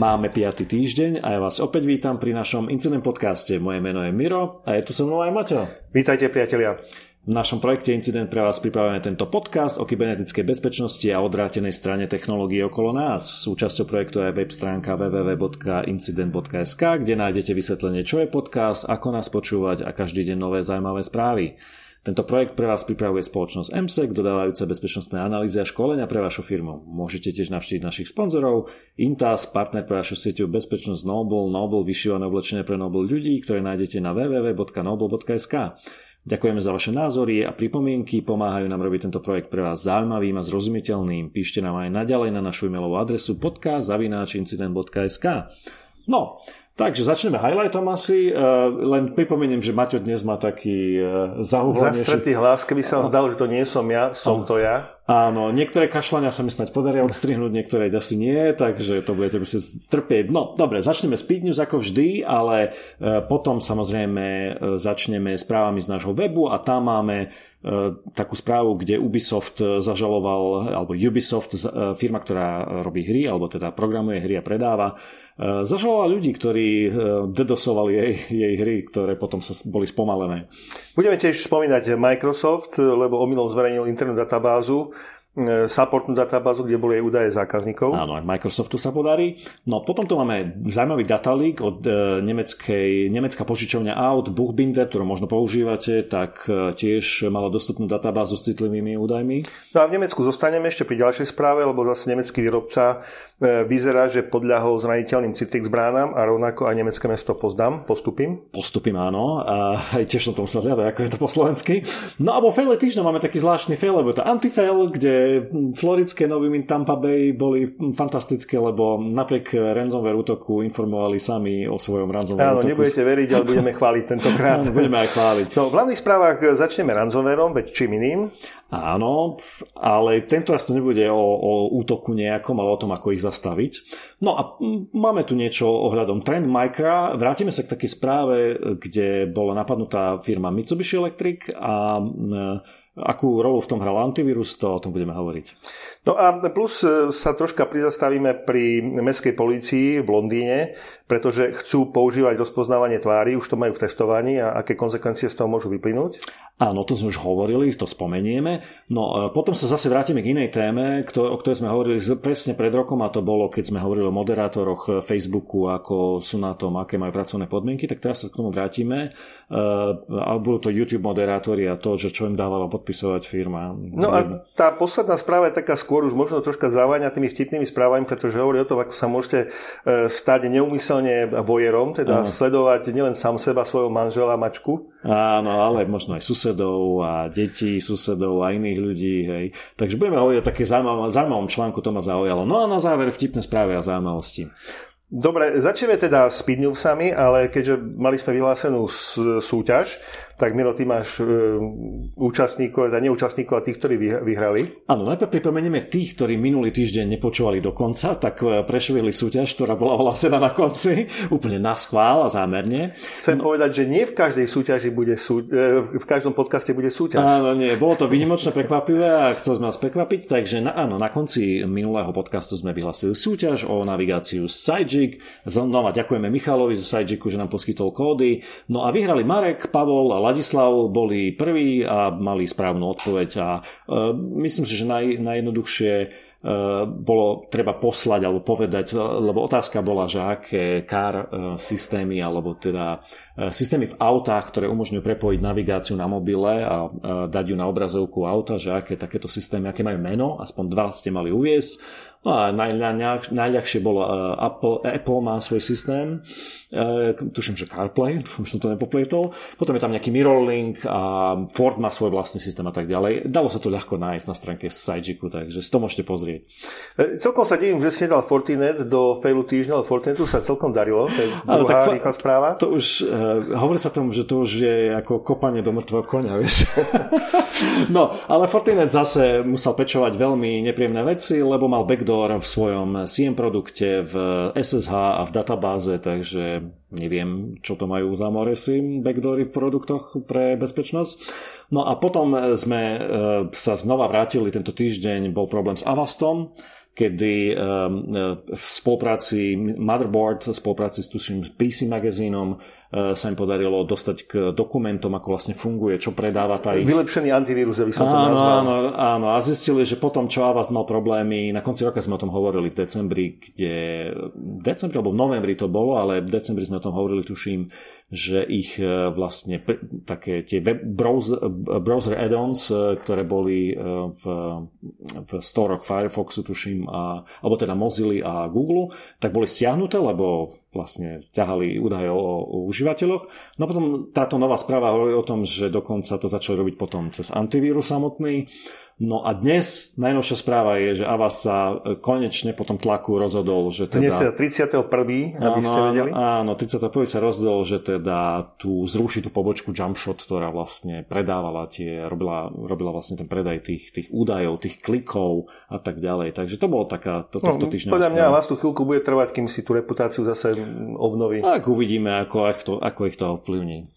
Máme 5. týždeň a ja vás opäť vítam pri našom Incident podcaste. Moje meno je Miro a je tu so mnou aj Maťo. Vítajte priatelia. V našom projekte Incident pre vás pripravujeme tento podcast o kybernetickej bezpečnosti a odvrátenej strane technológií okolo nás. Súčasťou projektu je web stránka www.incident.sk, kde nájdete vysvetlenie, čo je podcast, ako nás počúvať a každý deň nové zaujímavé správy. Tento projekt pre vás pripravuje spoločnosť MSEC, dodávajúca bezpečnostné analýzy a školenia pre vašu firmu. Môžete tiež navštíviť našich sponzorov, Intas, partner pre vašu sieťu Bezpečnosť Noble, Noble vyšívané oblečenie pre Noble ľudí, ktoré nájdete na www.noble.sk. Ďakujeme za vaše názory a pripomienky, pomáhajú nám robiť tento projekt pre vás zaujímavým a zrozumiteľným. Píšte nám aj naďalej na našu e-mailovú adresu podcast.incident.sk. No, Takže začneme highlightom asi, uh, len pripomeniem, že Maťo dnes má taký uh, zahuhlenejší... Zastretý hlas, keby sa vám zdalo, že to nie som ja, som to ja. Áno, niektoré kašľania sa mi snať podaria odstrihnúť, niektoré asi nie, takže to budete musieť strpieť. No, dobre, začneme Speed News ako vždy, ale uh, potom samozrejme uh, začneme správami z nášho webu a tam máme takú správu, kde Ubisoft zažaloval, alebo Ubisoft, firma, ktorá robí hry, alebo teda programuje hry a predáva, zažalovala ľudí, ktorí dedosovali jej, jej hry, ktoré potom sa boli spomalené. Budeme tiež spomínať Microsoft, lebo omylom zverejnil internú databázu, E, supportnú databázu, kde boli aj údaje zákazníkov. Áno, aj Microsoftu sa podarí. No potom tu máme zaujímavý datalík od e, nemeckej, nemecká požičovňa Aut, Buchbinder, ktorú možno používate, tak e, tiež mala dostupnú databázu s citlivými údajmi. No a v Nemecku zostaneme ešte pri ďalšej správe, lebo zase nemecký výrobca vyzerá, že podľahol zraniteľným Citrix bránam a rovnako aj nemecké mesto Pozdam. Postupím? Postupím, áno. A tiež som to musel hľadať, ako je to po slovensky. No a vo faile týždňa máme taký zvláštny fail, lebo to antifail, kde floridské noviny Tampa Bay boli fantastické, lebo napriek ransomware útoku informovali sami o svojom ransomware Áno, útoku. nebudete veriť, ale budeme chváliť tentokrát. Áno, budeme aj chváliť. No, v hlavných správach začneme ransomwareom, veď čím iným. Áno, ale tento raz to nebude o, o útoku nejakom, ale o tom, ako ich zastaviť. No a máme tu niečo ohľadom Trend Micra. Vrátime sa k takej správe, kde bola napadnutá firma Mitsubishi Electric a Akú rolu v tom hral antivírus, to o tom budeme hovoriť. No a plus e, sa troška prizastavíme pri mestskej polícii v Londýne, pretože chcú používať rozpoznávanie tvári, už to majú v testovaní a aké konsekvencie z toho môžu vyplynúť? Áno, to sme už hovorili, to spomenieme. No potom sa zase vrátime k inej téme, o ktorej sme hovorili presne pred rokom a to bolo, keď sme hovorili o moderátoroch Facebooku, ako sú na tom, aké majú pracovné podmienky, tak teraz sa k tomu vrátime. A budú to YouTube moderátori a to, že čo im dávalo podpisovať firma. No a tá posledná správa je taká skôr už možno troška závaňa tými vtipnými správami, pretože hovorí o tom, ako sa môžete e, stať neumyselne vojerom, teda Aha. sledovať nielen sám seba, svojho manžela, mačku. Áno, ale možno aj susedov a detí susedov a iných ľudí. Hej. Takže budeme hovoriť o také zaujímavom, zaujímavom článku, to ma zaujalo. No a na záver vtipné správy a zaujímavosti. Dobre, začneme teda s Newsami, ale keďže mali sme vyhlásenú súťaž, tak Miro, ty máš e, účastníkov, teda neúčastníkov a tých, ktorí vyhrali. Áno, najprv pripomenieme tých, ktorí minulý týždeň nepočúvali do konca, tak e, prešvili súťaž, ktorá bola ohlásená na konci, úplne na schvál a zámerne. Chcem no, povedať, že nie v každej súťaži bude sú, e, v každom podcaste bude súťaž. Áno, nie, bolo to výnimočne prekvapivé a chcel sme vás prekvapiť, takže na, áno, na konci minulého podcastu sme vyhlasili súťaž o navigáciu z Sajik. Znova ďakujeme Michalovi zo Sajiku, že nám poskytol kódy. No a vyhrali Marek, Pavol a Ladislav boli prví a mali správnu odpoveď a uh, myslím si, že naj, najjednoduchšie uh, bolo treba poslať alebo povedať, lebo otázka bola, že aké car uh, systémy alebo teda systémy v autách, ktoré umožňujú prepojiť navigáciu na mobile a dať ju na obrazovku auta, že aké takéto systémy, aké majú meno, aspoň dva ste mali uviesť No a naj, naj, najľahšie bolo uh, Apple, Apple má svoj systém, uh, tuším, že CarPlay, už som to nepoplietol. Potom je tam nejaký Mirrorlink a Ford má svoj vlastný systém a tak ďalej. Dalo sa to ľahko nájsť na stránke Sajjiku, takže si to môžete pozrieť. E, celkom sa divím, že si nedal Fortinet do failu týždňa, ale Fortinetu sa celkom darilo. To je druhá tak, rýchla správa. To už, uh, hovorí sa tomu, že to už je ako kopanie do mŕtvého konia, vieš. no, ale Fortinet zase musel pečovať veľmi nepríjemné veci, lebo mal backdoor backdoor v svojom CM produkte, v SSH a v databáze, takže neviem, čo to majú za moresy backdoory v produktoch pre bezpečnosť. No a potom sme e, sa znova vrátili, tento týždeň bol problém s Avastom, kedy v spolupráci Motherboard, v spolupráci s tuším PC magazínom E, sa im podarilo dostať k dokumentom, ako vlastne funguje, čo predáva tá ich... Vylepšený antivírus, aby som to áno, nazval. Áno, áno, a zistili, že potom, čo Avast mal problémy, na konci roka sme o tom hovorili v decembri, kde... V decembri, alebo v novembri to bolo, ale v decembri sme o tom hovorili, tuším, že ich e, vlastne také tie web browser, browser add-ons, ktoré boli v, v storoch Firefoxu, tuším, a, alebo teda Mozilla a Google, tak boli stiahnuté, lebo vlastne ťahali údaje o, o užívateľoch. No potom táto nová správa hovorí o tom, že dokonca to začali robiť potom cez antivírus samotný. No a dnes najnovšia správa je, že Avas sa e, konečne po tom tlaku rozhodol, že teda... Dnes teda 31. aby ste vedeli? Áno, 31. sa rozhodol, že teda tu zruší tú pobočku Jumpshot, ktorá vlastne predávala tie, robila, robila vlastne ten predaj tých, tých údajov, tých klikov a tak ďalej. Takže to bolo taká to, no, tohto týždňa. Podľa mňa vás tu chvíľku bude trvať, kým si tú reputáciu zase obnoví. Tak uvidíme, ako, ako, to, ako ich to ovplyvní.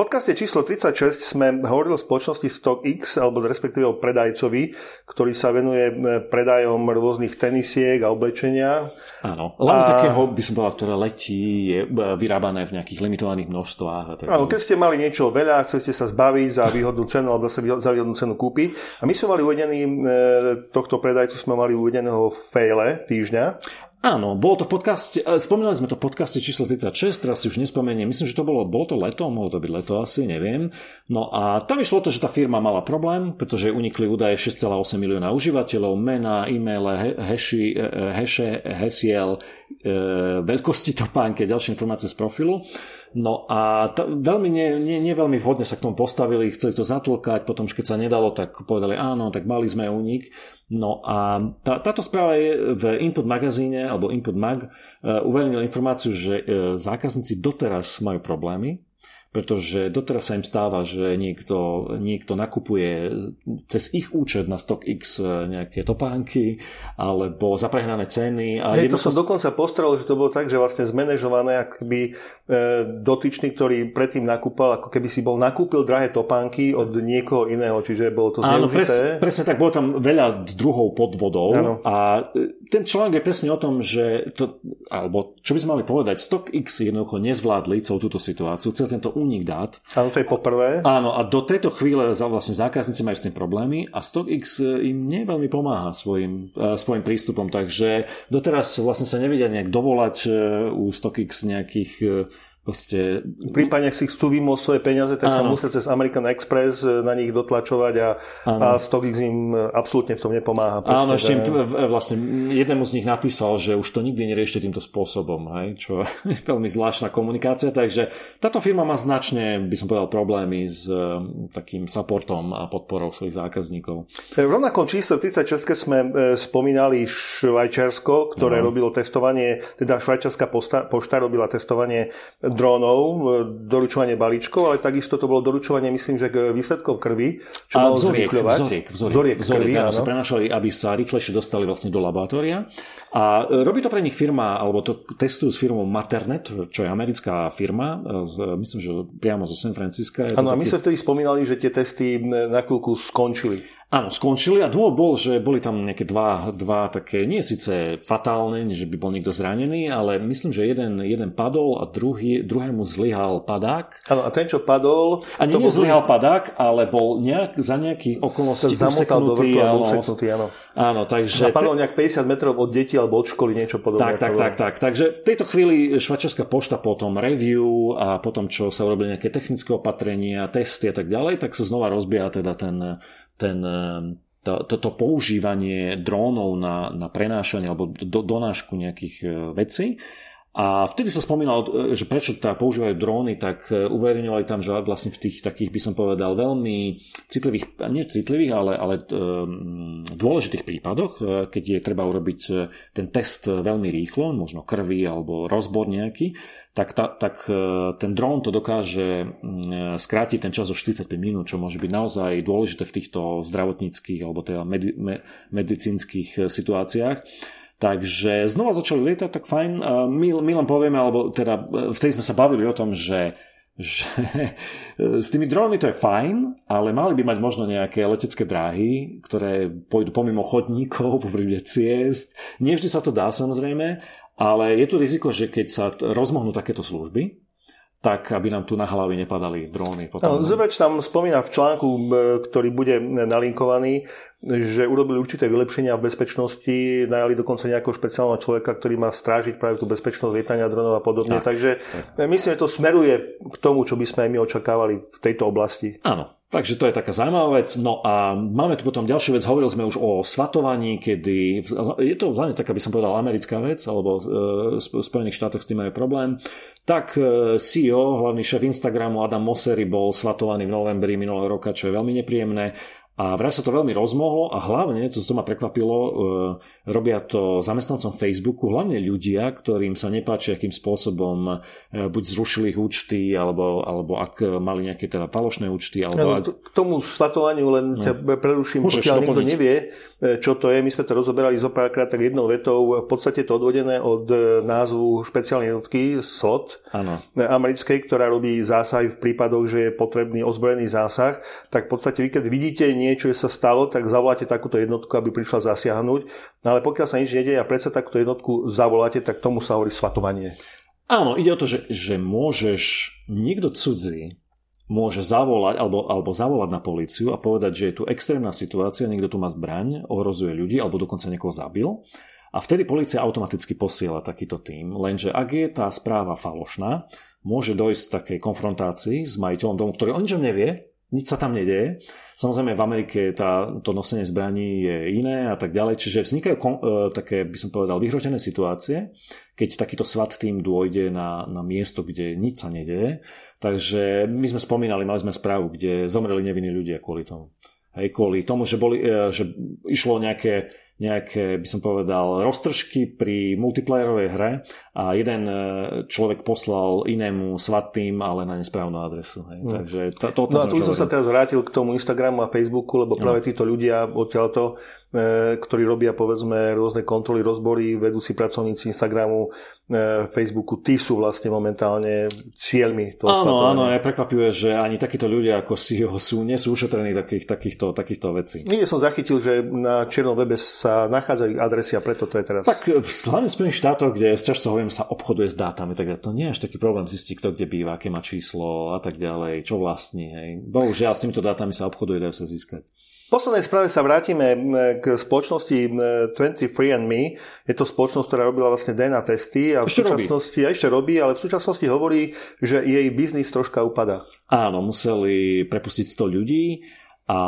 Podcaste číslo 36 sme hovorili o spoločnosti StockX, alebo respektíve o predajcovi, ktorý sa venuje e, predajom rôznych tenisiek a oblečenia. Áno, hlavne a... takého, by som povedal, ktoré letí, je e, vyrábané v nejakých limitovaných množstvách. A tak Áno, keď ste mali niečo veľa, chceli ste sa zbaviť za výhodnú cenu, alebo sa za výhodnú cenu kúpiť. A my sme mali uvedený, e, tohto predajcu sme mali uvedeného v faile týždňa. Áno, bolo to v podcaste, e, spomínali sme to v podcaste číslo 36, teraz si už nespomeniem, myslím, že to bolo, bolo to leto, mohlo to byť leto asi, neviem. No a tam išlo to, že tá firma mala problém, pretože unikli údaje 6,8 milióna užívateľov, mena, e-maile, heši, heše, hesiel, e, veľkosti topánky a ďalšie informácie z profilu. No a to, veľmi nie, nie, nie veľmi vhodne sa k tomu postavili, chceli to zatlkať, potom keď sa nedalo, tak povedali áno, tak mali sme únik. No a tá, táto správa je v Input magazíne, alebo Input Mag, uh, uverejnil informáciu, že uh, zákazníci doteraz majú problémy pretože doteraz sa im stáva, že niekto, niekto nakupuje cez ich účet na StockX nejaké topánky alebo zaprehnané ceny. A Hej, to som dokonca postrel, že to bolo tak, že vlastne zmanéžované, by e, dotyčný, ktorý predtým nakúpal, ako keby si bol nakúpil drahé topánky od niekoho iného, čiže bolo to zneužité. Áno, pres, presne tak, bolo tam veľa druhov podvodov áno. a e, ten článok je presne o tom, že to, alebo čo by sme mali povedať, StockX jednoducho nezvládli celú túto situáciu, celý tento únik dát. Áno, to je poprvé. Áno, a do tejto chvíle vlastne zákazníci majú s tým problémy a StockX e, im neveľmi pomáha svojim, uh, svojim prístupom, takže doteraz vlastne sa nevedia nejak dovolať uh, u StockX nejakých Proste... Prípadne, ak si chcú vymôcť svoje peniaze, tak áno. sa musia cez American Express e, na nich dotlačovať a, a StockX im e, absolútne v tom nepomáha. Proste, áno, ešte im t- vlastne jednému z nich napísal, že už to nikdy neriešte týmto spôsobom, hej, čo je veľmi zvláštna komunikácia, takže táto firma má značne, by som povedal, problémy s takým supportom a podporou svojich zákazníkov. V rovnakom čísle 36 sme spomínali Švajčiarsko, ktoré no. robilo testovanie, teda švajčiarska pošta, pošta robila testovanie drónov, doručovanie balíčkov, ale takisto to bolo doručovanie, myslím, že k výsledkom krvi, čo a malo vzoriek, vzoriek, vzoriek, vzoriek, vzoriek krvi, áno, sa prenašali, aby sa rýchlejšie dostali vlastne do laboratória. A e, robí to pre nich firma, alebo to testujú s firmou Maternet, čo je americká firma, e, myslím, že priamo zo San Francisca. Áno, a my sme vtedy spomínali, že tie testy na chvíľku skončili. Áno, skončili a dôvod bol, že boli tam nejaké dva, dva také, nie síce fatálne, že by bol niekto zranený, ale myslím, že jeden, jeden padol a druhý, druhému zlyhal padák. Áno, a ten, čo padol... A nie, nie zlyhal padák, ale bol nejak, za nejakých okolností useknutý. Do useknutý áno. áno, takže... Napadol nejak 50 metrov od detí alebo od školy, niečo podobné. Tak, tak, tak, tak. Takže v tejto chvíli švačarská pošta potom review a potom, čo sa urobili nejaké technické opatrenia, testy a tak ďalej, tak sa znova rozbieha teda ten ten, ehm, to, toto používanie drónov na, na prenášanie alebo do, donášku nejakých e, vecí. A vtedy sa spomínalo, e, že prečo tá používajú dróny, tak e, uverejňovali tam, že vlastne v tých takých, by som povedal, veľmi citlivých, nie citlivých, ale, ale dôležitých prípadoch, keď je treba urobiť ten test veľmi rýchlo, možno krvi alebo rozbor nejaký, tak, ta, tak e, ten dron to dokáže skrátiť ten čas o 45 minút, čo môže byť naozaj dôležité v týchto zdravotníckých alebo teda medi, me, medicínskych e, situáciách. Takže znova začali lietať, tak fajn. My, my len povieme, alebo teda e, vtedy sme sa bavili o tom, že že s tými dronmi to je fajn, ale mali by mať možno nejaké letecké dráhy, ktoré pôjdu pomimo chodníkov, popríklad ciest. Nie vždy sa to dá samozrejme, ale je tu riziko, že keď sa rozmohnú takéto služby, tak aby nám tu na hlavy nepadali dróny. Potom... No, Zebrač tam spomína v článku, ktorý bude nalinkovaný, že urobili určité vylepšenia v bezpečnosti, najali dokonca nejakého špeciálneho človeka, ktorý má strážiť práve tú bezpečnosť lietania dronov a podobne. Tak, Takže tak. myslím, že to smeruje k tomu, čo by sme aj my očakávali v tejto oblasti. Áno, Takže to je taká zaujímavá vec. No a máme tu potom ďalšiu vec. Hovorili sme už o svatovaní, kedy je to hlavne taká, by som povedal, americká vec, alebo e, v Spojených štátoch s tým majú problém. Tak e, CEO, hlavný šéf Instagramu Adam Mosseri bol svatovaný v novembri minulého roka, čo je veľmi nepríjemné. A vraj sa to veľmi rozmohlo a hlavne, to, to ma prekvapilo, e, robia to zamestnancom Facebooku, hlavne ľudia, ktorým sa nepáči, akým spôsobom e, buď zrušili ich účty, alebo, alebo ak mali nejaké teda falošné účty. Alebo no, ak... K tomu svatovaniu len no. ťa preruším, Môžeš pokiaľ niekto nevie, e, čo to je. My sme to rozoberali zo párkrát tak jednou vetou. V podstate to odvodené od názvu špeciálnej jednotky SOT ano. americkej, ktorá robí zásahy v prípadoch, že je potrebný ozbrojený zásah. Tak v podstate vy, keď vidíte nie niečo, sa stalo, tak zavoláte takúto jednotku, aby prišla zasiahnuť. No ale pokiaľ sa nič nedieje a predsa takúto jednotku zavoláte, tak tomu sa hovorí svatovanie. Áno, ide o to, že, že môžeš, niekto cudzí môže zavolať alebo, alebo zavolať na políciu a povedať, že je tu extrémna situácia, niekto tu má zbraň, ohrozuje ľudí alebo dokonca niekoho zabil. A vtedy policia automaticky posiela takýto tým, lenže ak je tá správa falošná, môže dojsť k takej konfrontácii s majiteľom domu, ktorý o ničom nevie, nič sa tam nedieje. Samozrejme v Amerike tá, to nosenie zbraní je iné a tak ďalej, čiže vznikajú kon, e, také, by som povedal, vyhrotené situácie, keď takýto SWAT tým dôjde na, na miesto, kde nič sa nedieje. Takže my sme spomínali, mali sme správu, kde zomreli nevinní ľudia kvôli tomu. Hej, kvôli tomu, že, boli, e, že išlo nejaké nejaké, by som povedal, roztržky pri multiplayerovej hre a jeden e, človek poslal inému SWAT team, ale na nesprávnu adresu. Hej. No. Takže to, to, to no a tu som sa teraz vrátil k tomu Instagramu a Facebooku, lebo práve no. títo ľudia odtiaľto ktorí robia povedzme rôzne kontroly, rozbory, vedúci pracovníci Instagramu, e, Facebooku, tí sú vlastne momentálne cieľmi toho Áno, svatovania. áno, je prekvapivé, že ani takíto ľudia ako CEO sú, nie sú ušetrení takých, takýchto, takýchto vecí. Nie som zachytil, že na čiernom webe sa nachádzajú adresy a preto to je teraz. Tak v hlavne Spojených štátoch, kde často hovorím, sa obchoduje s dátami, tak to nie je až taký problém zistiť, kto kde býva, aké má číslo a tak ďalej, čo vlastní. Hej. Bohužiaľ, s týmito dátami sa obchoduje, dajú sa získať. V poslednej správe sa vrátime k spoločnosti 23andMe. Je to spoločnosť, ktorá robila vlastne DNA testy a v ešte súčasnosti robí. ešte robí, ale v súčasnosti hovorí, že jej biznis troška upada. Áno, museli prepustiť 100 ľudí a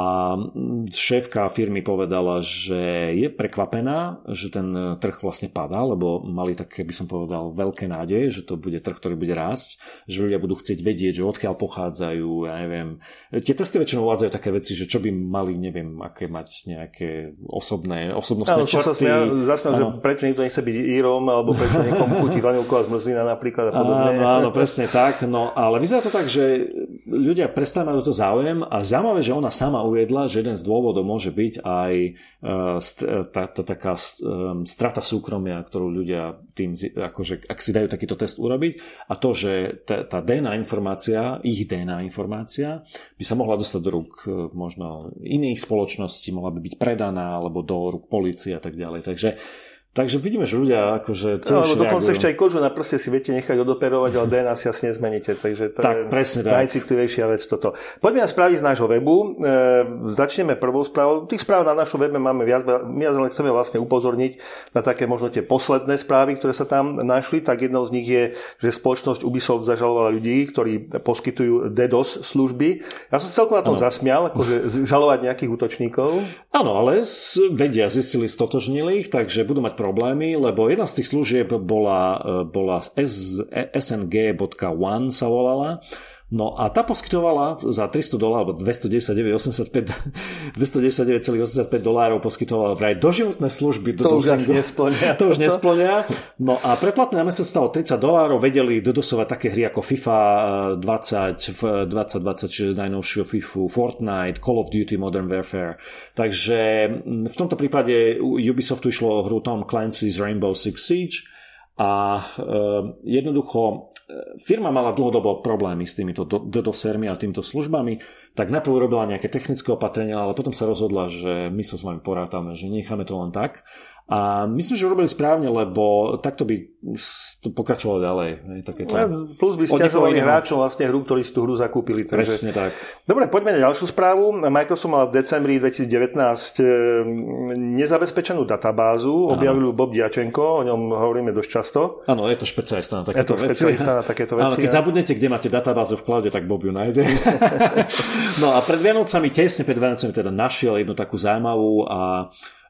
šéfka firmy povedala, že je prekvapená, že ten trh vlastne padá, lebo mali také, by som povedal, veľké nádeje, že to bude trh, ktorý bude rásť, že ľudia budú chcieť vedieť, že odkiaľ pochádzajú, ja neviem. Tie testy väčšinou uvádzajú také veci, že čo by mali, neviem, aké mať nejaké osobné, osobnostné Áno, črty. Ja zasmiel, že prečo niekto nechce byť Írom, alebo prečo niekomu chutí vanilková zmrzlina napríklad a podobne. Áno, áno, presne tak. No, ale vyzerá to tak, že ľudia prestávajú to záujem a zaujímavé, že ona sama sama uviedla, že jeden z dôvodov môže byť aj e, tá, tá taká e, strata súkromia, ktorú ľudia tým, akože, ak si dajú takýto test urobiť a to, že tá, tá DNA informácia, ich DNA informácia by sa mohla dostať do rúk e, možno iných spoločností, mohla by byť predaná alebo do rúk policie a tak ďalej. Takže Takže vidíme, že ľudia akože tiež no, dokonca ešte aj kožu na prste si viete nechať odoperovať, ale DNA si asi nezmeníte. Takže to tak, je presne tak. najcitlivejšia vec toto. Poďme na správy z nášho webu. E, začneme prvou správou. Tých správ na našom webe máme viac. My ale chceme vlastne upozorniť na také možno tie posledné správy, ktoré sa tam našli. Tak jednou z nich je, že spoločnosť Ubisoft zažalovala ľudí, ktorí poskytujú DDoS služby. Ja som sa celkom na tom ano. zasmial, akože žalovať nejakých útočníkov. Áno, ale vedia, zistili, stotožnili ich, takže budú mať problémy, lebo jedna z tých služieb bola, e, bola sng.one sa volala No a tá poskytovala za 300 dolárov, alebo 219,85 dolárov poskytovala vraj doživotné služby do to už nesplňa. To už nesplňa. No a preplatné na mesiac stalo 30 dolárov, vedeli dodosovať také hry ako FIFA 20, 2020, čiže najnovšiu FIFA, Fortnite, Call of Duty, Modern Warfare. Takže v tomto prípade Ubisoftu išlo o hru Tom Clancy's Rainbow Six Siege, a e, jednoducho firma mala dlhodobo problémy s týmito DDoSermi a týmito službami, tak najprv robila nejaké technické opatrenia, ale potom sa rozhodla, že my sa s vami porátame, že necháme to len tak a myslím, že robili správne, lebo takto by to pokračovalo ďalej. Takéto... Ja, plus by stiažovali hráčom vlastne hru, ktorí si tú hru zakúpili. Takže... Presne tak. Dobre, poďme na ďalšiu správu. Microsoft mal v decembri 2019 eh, nezabezpečenú databázu. Objavil Bob Diačenko, o ňom hovoríme dosť často. Áno, je to špecialista na takéto je to špecialista na takéto veci. Áno, keď zabudnete, kde máte databázu v cloude, tak Bob ju nájde. no a pred Vianocami, tesne pred Vianocami teda našiel jednu takú zaujímavú a Ehm,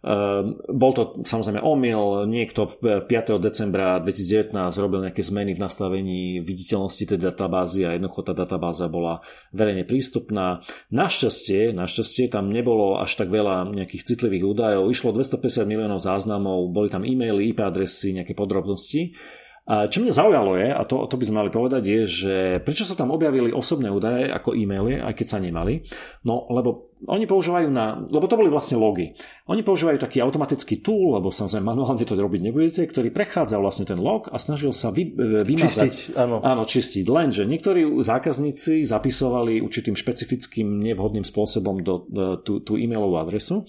bol to samozrejme omyl, niekto v 5. decembra 2019 robil nejaké zmeny v nastavení viditeľnosti tej databázy a jednoducho tá databáza bola verejne prístupná. Našťastie, našťastie tam nebolo až tak veľa nejakých citlivých údajov, išlo 250 miliónov záznamov, boli tam e-maily, IP adresy, nejaké podrobnosti a čo mňa zaujalo je, a to, to by sme mali povedať, je, že prečo sa tam objavili osobné údaje ako e-maily, aj keď sa nemali. No, lebo oni používajú na, lebo to boli vlastne logy. Oni používajú taký automatický tool, lebo samozrejme manuálne to robiť nebudete, ktorý prechádza vlastne ten log a snažil sa vy, e, vymazať. Čistiť, áno. Áno, čistiť. Lenže niektorí zákazníci zapisovali určitým špecifickým nevhodným spôsobom do, do tú, tú e-mailovú adresu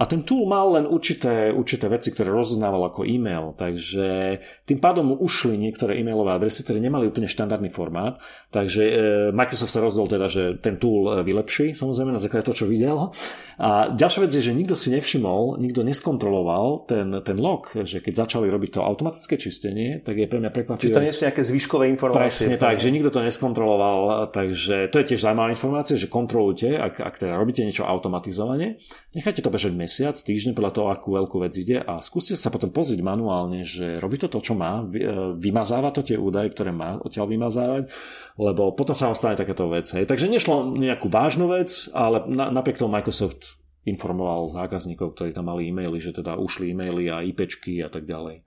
a ten tool mal len určité, určité veci, ktoré rozoznával ako e-mail, takže tým pádom mu ušli niektoré e-mailové adresy, ktoré nemali úplne štandardný formát, takže e, Microsoft sa rozhodol teda, že ten tool e, vylepší, samozrejme na základe toho, čo videl. A ďalšia vec je, že nikto si nevšimol, nikto neskontroloval ten, ten log, že keď začali robiť to automatické čistenie, tak je pre mňa prekvapivé. Čiže to nie sú nejaké zvyškové informácie. Presne tak, že nikto to neskontroloval, takže to je tiež zaujímavá informácia, že kontrolujte, ak, ak teda robíte niečo automatizovane, nechajte to bežať mesiac, týždeň podľa toho, akú veľkú vec ide a skúste sa potom pozrieť manuálne, že robí to to, čo má, e, vymazáva to tie údaje, ktoré má odtiaľ vymazávať, lebo potom sa vám stane takéto vec. Hej. Takže nešlo nejakú vážnu vec, ale na, napriek tomu Microsoft informoval zákazníkov, ktorí tam mali e-maily, že teda ušli e-maily a IPčky a tak ďalej.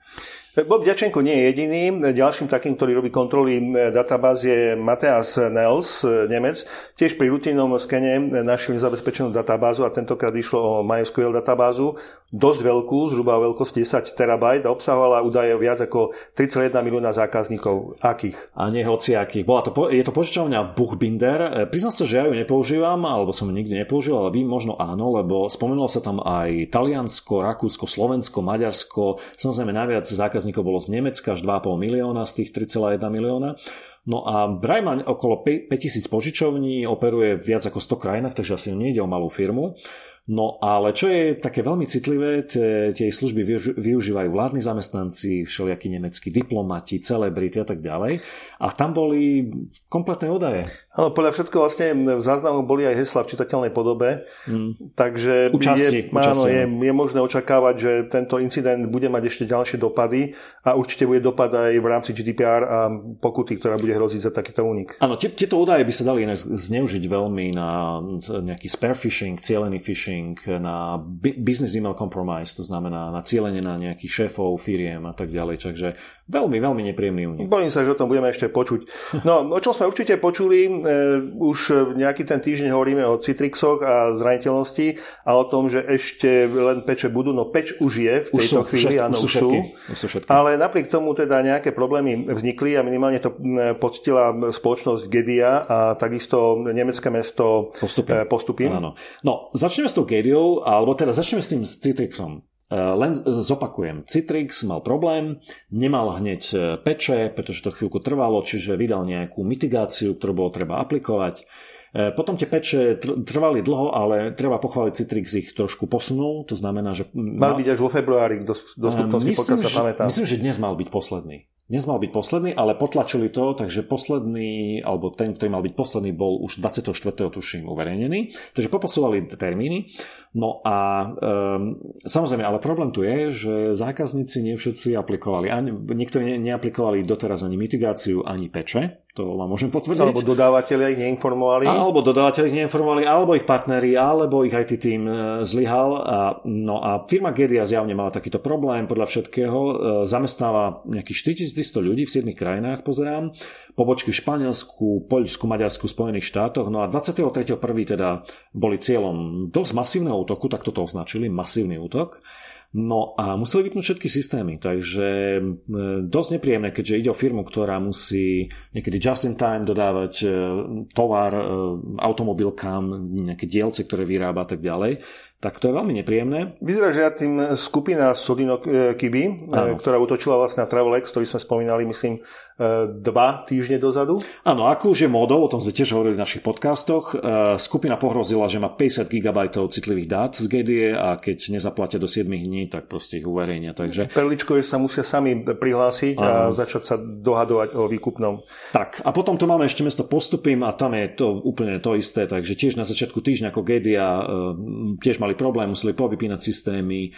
Bob Ďačenko nie je jediný. Ďalším takým, ktorý robí kontroly databáz je Mateas Nels, Nemec. Tiež pri rutinnom skene našli zabezpečenú databázu a tentokrát išlo o MySQL databázu. Dosť veľkú, zhruba veľkosť 10 terabajt a obsahovala údaje viac ako 3,1 milióna zákazníkov. Akých? A nie hociakých. Bola to, je to požičovňa Buchbinder. Priznám sa, že ja ju nepoužívam, alebo som ju nikdy nepoužil, ale vy možno áno, lebo spomenulo sa tam aj Taliansko, Rakúsko, Slovensko, Maďarsko. Samozrejme najviac zákazníkov zákazníkov bolo z Nemecka, až 2,5 milióna z tých 3,1 milióna. No a Braj má okolo 5000 požičovní, operuje viac ako 100 krajinách, takže asi nejde o malú firmu. No ale čo je také veľmi citlivé, tie, tie služby využívajú vládni zamestnanci, všelijakí nemeckí diplomati, celebrity a tak ďalej. A tam boli kompletné údaje. Áno, podľa všetko vlastne v záznamu boli aj hesla v čitateľnej podobe. Mm. Takže účasti, je, áno, je, je možné očakávať, že tento incident bude mať ešte ďalšie dopady a určite bude dopad aj v rámci GDPR a pokuty, ktorá bude hroziť za takýto únik. Áno, tieto údaje by sa dali zneužiť veľmi na nejaký spare phishing, cieľený phishing, na business email compromise, to znamená na cieľenie na nejakých šéfov, firiem a tak ďalej. Takže veľmi, veľmi nepríjemný únik. Bojím sa, že o tom budeme ešte počuť. No, o čom sme určite počuli, e, už nejaký ten týždeň hovoríme o Citrixoch a zraniteľnosti a o tom, že ešte len peče budú. No peč už je v tejto už sú, chvíli, áno, už sú. Už sú všetky. Ale napriek tomu teda nejaké problémy vznikli a minimálne to poctila spoločnosť Gedia a takisto nemecké mesto Postupy. E, Postupy. Áno. No, začneme s tou Gediou, alebo teda začneme s tým s Citrixom. E, len zopakujem, Citrix mal problém, nemal hneď e, peče, pretože to chvíľku trvalo, čiže vydal nejakú mitigáciu, ktorú bolo treba aplikovať. E, potom tie peče trvali dlho, ale treba pochváliť Citrix ich trošku posunul, to znamená, že... Mal byť až vo februári dostupnosti, pokiaľ sa pamätám. Myslím, že dnes mal byť posledný. Dnes mal byť posledný, ale potlačili to, takže posledný, alebo ten, ktorý mal byť posledný, bol už 24. tuším uverejnený. Takže poposúvali termíny. No a um, samozrejme, ale problém tu je, že zákazníci nie všetci aplikovali. Ani, niektorí ne, neaplikovali doteraz ani mitigáciu, ani peče to vám môžem potvrdiť. Alebo dodávateľia ich neinformovali. Alebo dodávateľia ich neinformovali, alebo ich partneri, alebo ich IT tým e, zlyhal. A, no a firma Gedia zjavne mala takýto problém podľa všetkého. E, zamestnáva nejakých 4300 ľudí v 7 krajinách, pozerám. Pobočky v Španielsku, Poľsku, Maďarsku, Spojených štátoch. No a 23.1. teda boli cieľom dosť masívneho útoku, tak toto označili, masívny útok. No a museli vypnúť všetky systémy, takže dosť nepríjemné, keďže ide o firmu, ktorá musí niekedy just in time dodávať e, tovar e, automobilkám, nejaké dielce, ktoré vyrába a tak ďalej tak to je veľmi nepríjemné. Vyzerá, že ja tým skupina Sodino Kiby, Áno. ktorá utočila vlastne na Travelex, ktorý sme spomínali, myslím, E, dva týždne dozadu. Áno, ako už je módou, o tom sme tiež hovorili v našich podcastoch, e, skupina pohrozila, že má 50 GB citlivých dát z GDE a keď nezaplatia do 7 dní, tak proste ich uverejnia. Takže... Perličko, že sa musia sami prihlásiť a začať sa dohadovať o výkupnom. Tak, a potom tu máme ešte mesto Postupím a tam je to úplne to isté, takže tiež na začiatku týždňa ako GDA e, tiež mali problém, museli povypínať systémy,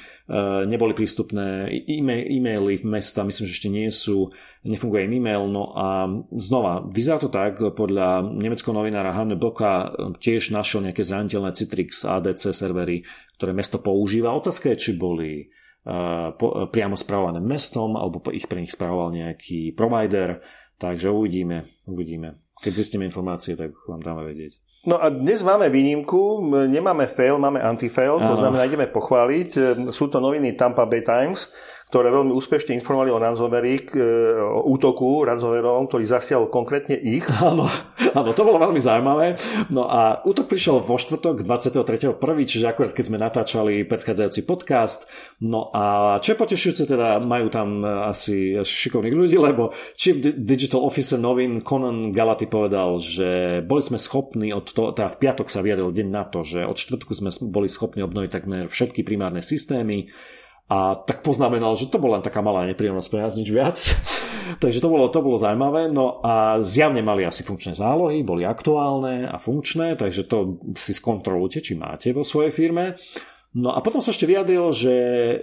neboli prístupné e-maily v mesta, myslím, že ešte nie sú, nefunguje im e-mail, no a znova, vyzerá to tak, podľa nemeckého novinára Hanne Boka tiež našiel nejaké zraniteľné Citrix ADC servery, ktoré mesto používa. Otázka je, či boli po, priamo spravované mestom, alebo ich pre nich spravoval nejaký provider, takže uvidíme, uvidíme. Keď zistíme informácie, tak vám dáme vedieť. No a dnes máme výnimku, nemáme fail, máme anti-fail, to znamená, ideme pochváliť. Sú to noviny Tampa Bay Times, ktoré veľmi úspešne informovali o ransomware, e, o útoku ransomwareovom, ktorý zasiahol konkrétne ich. Áno, áno, to bolo veľmi zaujímavé. No a útok prišiel vo štvrtok 23.1., čiže akurát keď sme natáčali predchádzajúci podcast. No a čo je potešujúce, teda majú tam asi, asi šikovných ľudí, lebo Chief Digital Officer novín Conan Galaty povedal, že boli sme schopní od toho, teda v piatok sa vyjadril deň na to, že od štvrtku sme boli schopní obnoviť takmer všetky primárne systémy, a tak poznamenal, že to bola len taká malá nepríjemnosť pre nás, nič viac. Takže to bolo, to bolo zaujímavé. No a zjavne mali asi funkčné zálohy, boli aktuálne a funkčné, takže to si skontrolujte, či máte vo svojej firme. No a potom sa ešte vyjadril, že,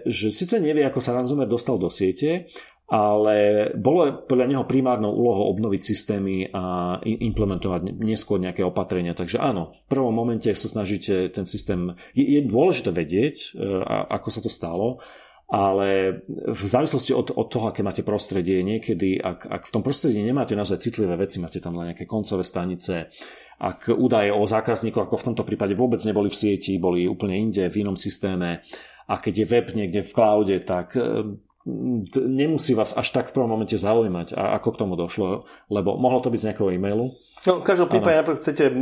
že síce nevie, ako sa ransomware dostal do siete, ale bolo podľa neho primárnou úlohou obnoviť systémy a implementovať neskôr nejaké opatrenia. Takže áno, v prvom momente sa snažíte ten systém... Je, je dôležité vedieť, e, ako sa to stalo, ale v závislosti od, od toho, aké máte prostredie, niekedy, ak, ak v tom prostredí nemáte naozaj citlivé veci, máte tam len nejaké koncové stanice, ak údaje o zákazníkoch, ako v tomto prípade vôbec neboli v sieti, boli úplne inde, v inom systéme, a keď je web niekde v cloude, tak e, nemusí vás až tak v prvom momente zaujímať, a ako k tomu došlo, lebo mohlo to byť z nejakého e-mailu. No, v každom prípade, ak chcete e,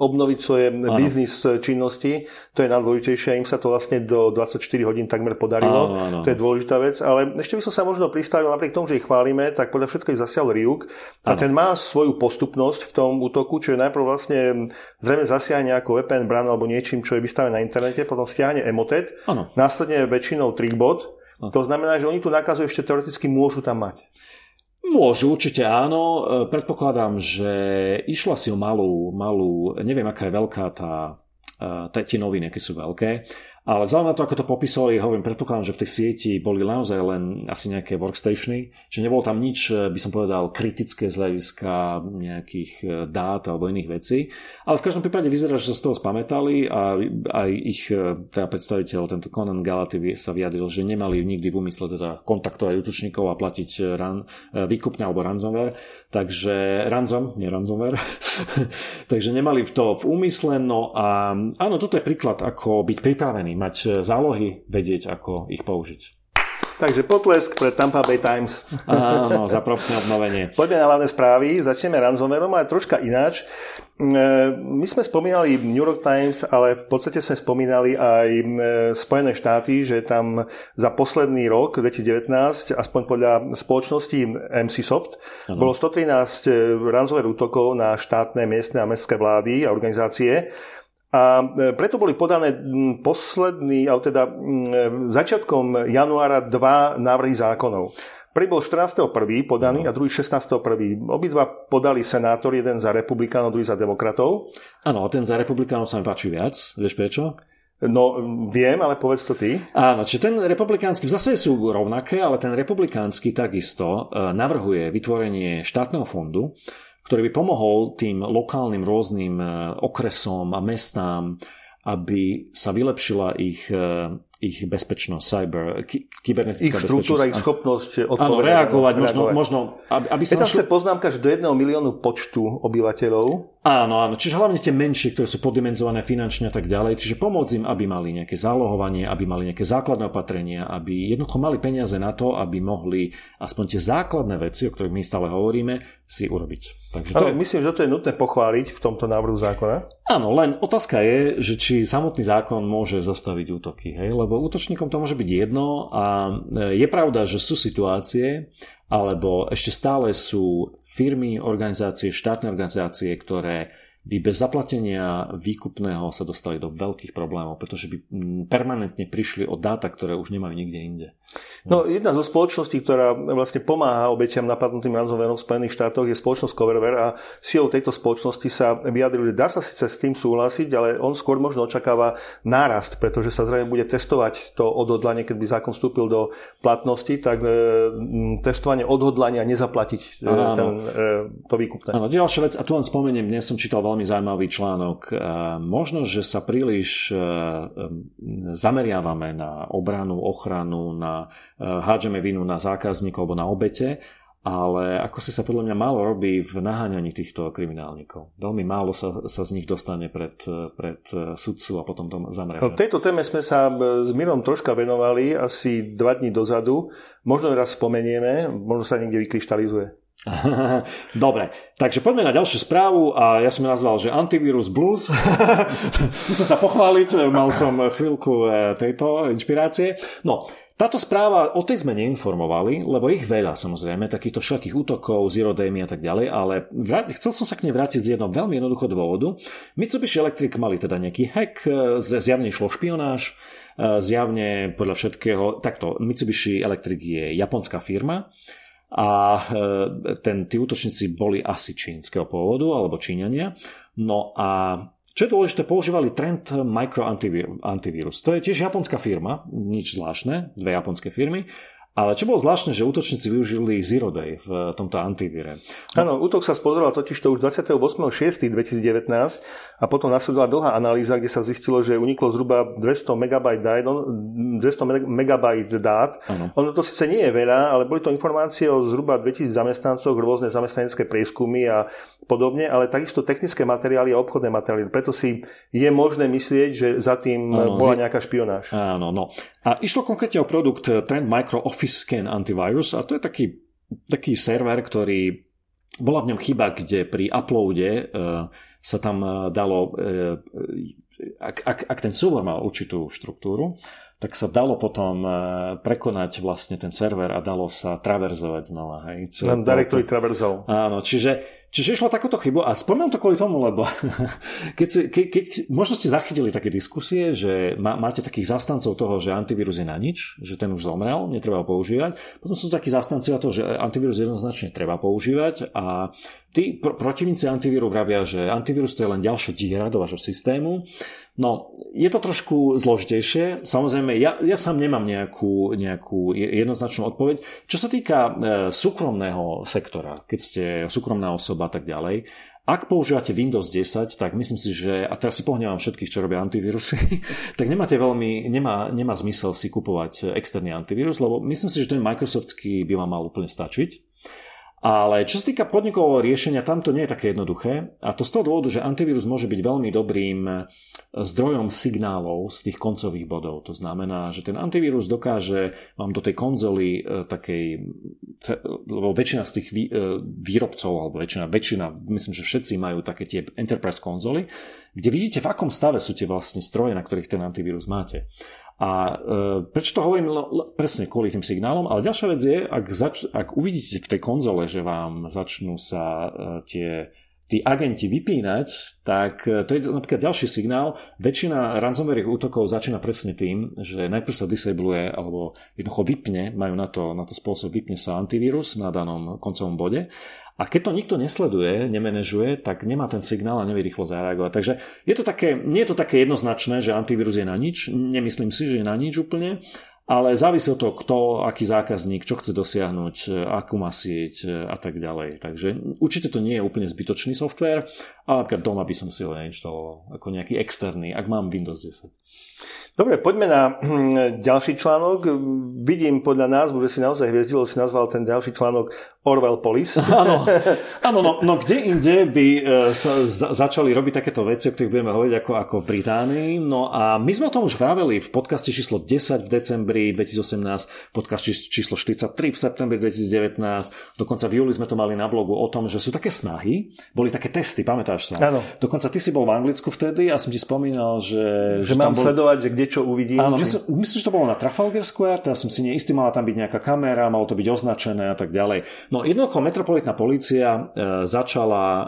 obnoviť svoje ano. biznis činnosti, to je najdôležitejšie, im sa to vlastne do 24 hodín takmer podarilo, ano, ano. to je dôležitá vec, ale ešte by som sa možno pristavil, napriek tomu, že ich chválime, tak podľa všetko ich zasial Ryuk a ano. ten má svoju postupnosť v tom útoku, čiže najprv vlastne zrejme zasiahne ako VPN bran alebo niečím, čo je vystavené na internete, potom stiahne emotet, ano. následne väčšinou trickbot, to znamená, že oni tú nákazu ešte teoreticky môžu tam mať. Môžu, určite áno. E, predpokladám, že išlo asi o malú, malú, neviem aká je veľká tá, e, tie noviny, aké sú veľké, ale vzhľadom na to, ako to popisovali, hovorím, predpokladám, že v tej sieti boli naozaj len asi nejaké workstationy, že nebolo tam nič, eh, by som povedal, kritické z hľadiska nejakých eh, dát alebo iných vecí. Ale v každom prípade vyzerá, že sa z toho spamätali a aj ich eh, teda predstaviteľ, tento Conan Galaty sa vyjadril, že nemali nikdy v úmysle teda kontaktovať útočníkov a platiť ran, výkupne alebo ransomware. Takže ransom, nie ransomware. Takže nemali to v úmysle. No a áno, toto je príklad, ako byť pripravený mať e, zálohy, vedieť, ako ich použiť. Takže potlesk pre Tampa Bay Times. Áno, za propné obnovenie. Poďme na hlavné správy. Začneme ransomwareom, ale troška ináč. E, my sme spomínali New York Times, ale v podstate sme spomínali aj e, Spojené štáty, že tam za posledný rok, 2019, aspoň podľa spoločnosti MC Soft, ano. bolo 113 ransomware útokov na štátne, miestne a mestské vlády a organizácie. A e, preto boli podané posledný, alebo teda začiatkom januára dva návrhy zákonov. Prvý bol 14.1. podaný no. a druhý 16.1. Obidva podali senátor, jeden za republikánov, druhý za demokratov. Áno, ten za republikánov sa mi páči viac. Vieš prečo? No, viem, ale povedz to ty. Áno, či ten republikánsky, v zase sú rovnaké, ale ten republikánsky takisto e, navrhuje vytvorenie štátneho fondu, ktorý by pomohol tým lokálnym rôznym e, okresom a mestám, aby sa vylepšila ich e, ich bezpečnosť, cyber, ky, kybernetická ich štruktúra, bezpečnosť. ich schopnosť Áno, reagovať, možno, možno aby, sa... Je tam našli... poznámka, že do jedného miliónu počtu obyvateľov. Áno, áno, čiže hlavne tie menšie, ktoré sú poddimenzované finančne a tak ďalej, čiže pomôcť im, aby mali nejaké zálohovanie, aby mali nejaké základné opatrenia, aby jednoducho mali peniaze na to, aby mohli aspoň tie základné veci, o ktorých my stále hovoríme, si urobiť. Takže to je... Myslím, že to je nutné pochváliť v tomto návrhu zákona. Áno, len otázka je, že či samotný zákon môže zastaviť útoky, hej? lebo útočníkom to môže byť jedno a e, je pravda, že sú situácie, alebo ešte stále sú firmy, organizácie, štátne organizácie, ktoré by bez zaplatenia výkupného sa dostali do veľkých problémov, pretože by permanentne prišli o dáta, ktoré už nemajú nikde inde. No, jedna zo spoločností, ktorá vlastne pomáha obeťam napadnutým ransomwareom v Spojených štátoch je spoločnosť Coverware a CEO tejto spoločnosti sa vyjadril, že dá sa síce s tým súhlasiť, ale on skôr možno očakáva nárast, pretože sa zrejme bude testovať to odhodlanie, keď by zákon vstúpil do platnosti, tak e, testovanie odhodlania nezaplatiť e, ten, e, to výkupné. Áno, ďalšia vec, a tu len spomeniem, dnes som čítal veľmi zaujímavý článok. E, možno, že sa príliš e, zameriavame na obranu, ochranu, na Eh, hádžeme vinu na zákazníkov alebo na obete, ale ako si sa podľa mňa málo robí v naháňaní týchto kriminálnikov. Veľmi málo sa, sa z nich dostane pred, pred eh, sudcu a potom to zamreže. No, tejto téme sme sa eh, s Mirom troška venovali asi dva dní dozadu. Možno raz spomenieme, možno sa niekde vykryštalizuje. Dobre, takže poďme na ďalšiu správu a ja som nazval, že antivírus blues. Musím sa pochváliť, mal som chvíľku tejto inšpirácie. No, táto správa, o tej sme neinformovali, lebo ich veľa samozrejme, takýchto všetkých útokov, zero daymy a tak ďalej, ale vrát, chcel som sa k nej vrátiť z jedného veľmi jednoduchého dôvodu. Mitsubishi Electric mali teda nejaký hack, e, zjavne išlo špionáž, e, zjavne podľa všetkého, takto, Mitsubishi Electric je japonská firma, a e, ten, tí útočníci boli asi čínskeho pôvodu alebo číňania. No a čo je dôležité, používali Trend Micro Antivirus. To je tiež japonská firma, nič zvláštne, dve japonské firmy. Ale čo bolo zvláštne, že útočníci využili Zero Day v tomto antivíre. Áno, útok sa spozoral totiž to už 28.6.2019 a potom nasledovala dlhá analýza, kde sa zistilo, že uniklo zhruba 200 MB dát, 200 MB dát. Ano. Ono to síce nie je veľa, ale boli to informácie o zhruba 2000 zamestnancoch, rôzne zamestnanecké prieskumy a podobne, ale takisto technické materiály a obchodné materiály. Preto si je možné myslieť, že za tým ano, bola nejaká špionáž. Áno, no. A išlo konkrétne o produkt Trend Micro Office Office Scan Antivirus a to je taký, taký server, ktorý bola v ňom chyba, kde pri uploade uh, sa tam uh, dalo, uh, ak, ak, ak ten súbor mal určitú štruktúru, tak sa dalo potom prekonať vlastne ten server a dalo sa traverzovať znova. Hej, Len directory traversal. Áno, čiže Čiže išlo takúto chybu a spomínam to kvôli tomu, lebo keď, si, ke, keď možno ste zachytili také diskusie, že má, máte takých zastancov toho, že antivírus je na nič, že ten už zomrel, netreba ho používať. Potom sú takí zastancovia toho, že antivírus jednoznačne treba používať a tí pr- protivníci antivíru vravia, že antivírus to je len ďalšia diera do vašho systému. No, je to trošku zložitejšie. Samozrejme, ja, ja sám nemám nejakú, nejakú jednoznačnú odpoveď. Čo sa týka e, súkromného sektora, keď ste súkromná osoba, a tak ďalej. Ak používate Windows 10, tak myslím si, že, a teraz si pohňavam všetkých, čo robia antivírusy, tak nemáte veľmi, nemá, nemá zmysel si kupovať externý antivírus, lebo myslím si, že ten Microsoftský by vám mal úplne stačiť. Ale čo sa týka podnikového riešenia, tam to nie je také jednoduché. A to z toho dôvodu, že antivírus môže byť veľmi dobrým eh, zdrojom signálov z tých koncových bodov. To znamená, že ten antivírus dokáže vám do tej konzoly eh, takej, lebo väčšina z tých eh, výrobcov, alebo väčšina, väčšina, myslím, že všetci majú také tie enterprise konzoly, kde vidíte, v akom stave sú tie vlastne stroje, na ktorých ten antivírus máte. A e, prečo to hovorím? No, presne kvôli tým signálom. Ale ďalšia vec je, ak, zač- ak uvidíte v tej konzole, že vám začnú sa e, tie tí agenti vypínať, tak e, to je napríklad ďalší signál. Väčšina ransomwareových útokov začína presne tým, že najprv sa disabluje alebo jednoducho vypne, majú na to, na to spôsob, vypne sa antivírus na danom koncovom bode a keď to nikto nesleduje, nemenežuje, tak nemá ten signál a nevie rýchlo zareagovať. Takže je to také, nie je to také jednoznačné, že antivírus je na nič. Nemyslím si, že je na nič úplne. Ale závisí od toho, kto, aký zákazník, čo chce dosiahnuť, akú má sieť a tak ďalej. Takže určite to nie je úplne zbytočný software, Ale napríklad doma by som si ho neinštaloval ako nejaký externý, ak mám Windows 10. Dobre, poďme na hm, ďalší článok. Vidím podľa názvu, že si naozaj hviezdilo, si nazval ten ďalší článok Orwell Police. Áno, áno no, no kde inde by e, sa začali robiť takéto veci, o ktorých budeme hovoriť ako, ako v Británii. No a my sme o tom už vraveli v podcaste číslo 10 v decembri 2018, podcast číslo 43 v septembri 2019, dokonca v júli sme to mali na blogu o tom, že sú také snahy, boli také testy, pamätáš sa? Áno. Dokonca ty si bol v Anglicku vtedy a som ti spomínal, že... Že, že mám bol... sledovať, že kde čo uvidím. Áno, či... myslím, myslím, že to bolo na Trafalgar Square, teraz som si neistý, mala tam byť nejaká kamera, malo to byť označené a tak ďalej. No jednoducho metropolitná policia e, začala, e,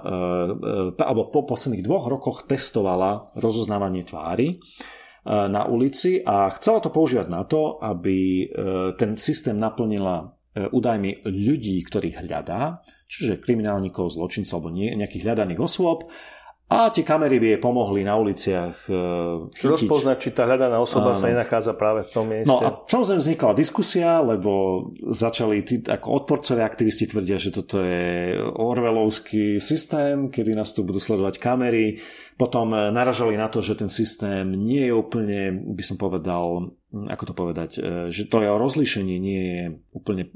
e, alebo po posledných dvoch rokoch testovala rozoznávanie tvári na ulici a chcela to používať na to, aby ten systém naplnila údajmi ľudí, ktorých hľadá, čiže kriminálnikov, zločincov alebo nejakých hľadaných osôb a tie kamery by jej pomohli na uliciach uh, chytiť. Rozpoznať, či tá hľadaná osoba Áno. sa nenachádza práve v tom mieste. No a samozrejme vznikla diskusia, lebo začali tí, ako odporcovia aktivisti tvrdia, že toto je Orwellovský systém, kedy nás tu budú sledovať kamery. Potom eh, naražali na to, že ten systém nie je úplne, by som povedal, ako to povedať, eh, že to je o rozlíšení, nie je úplne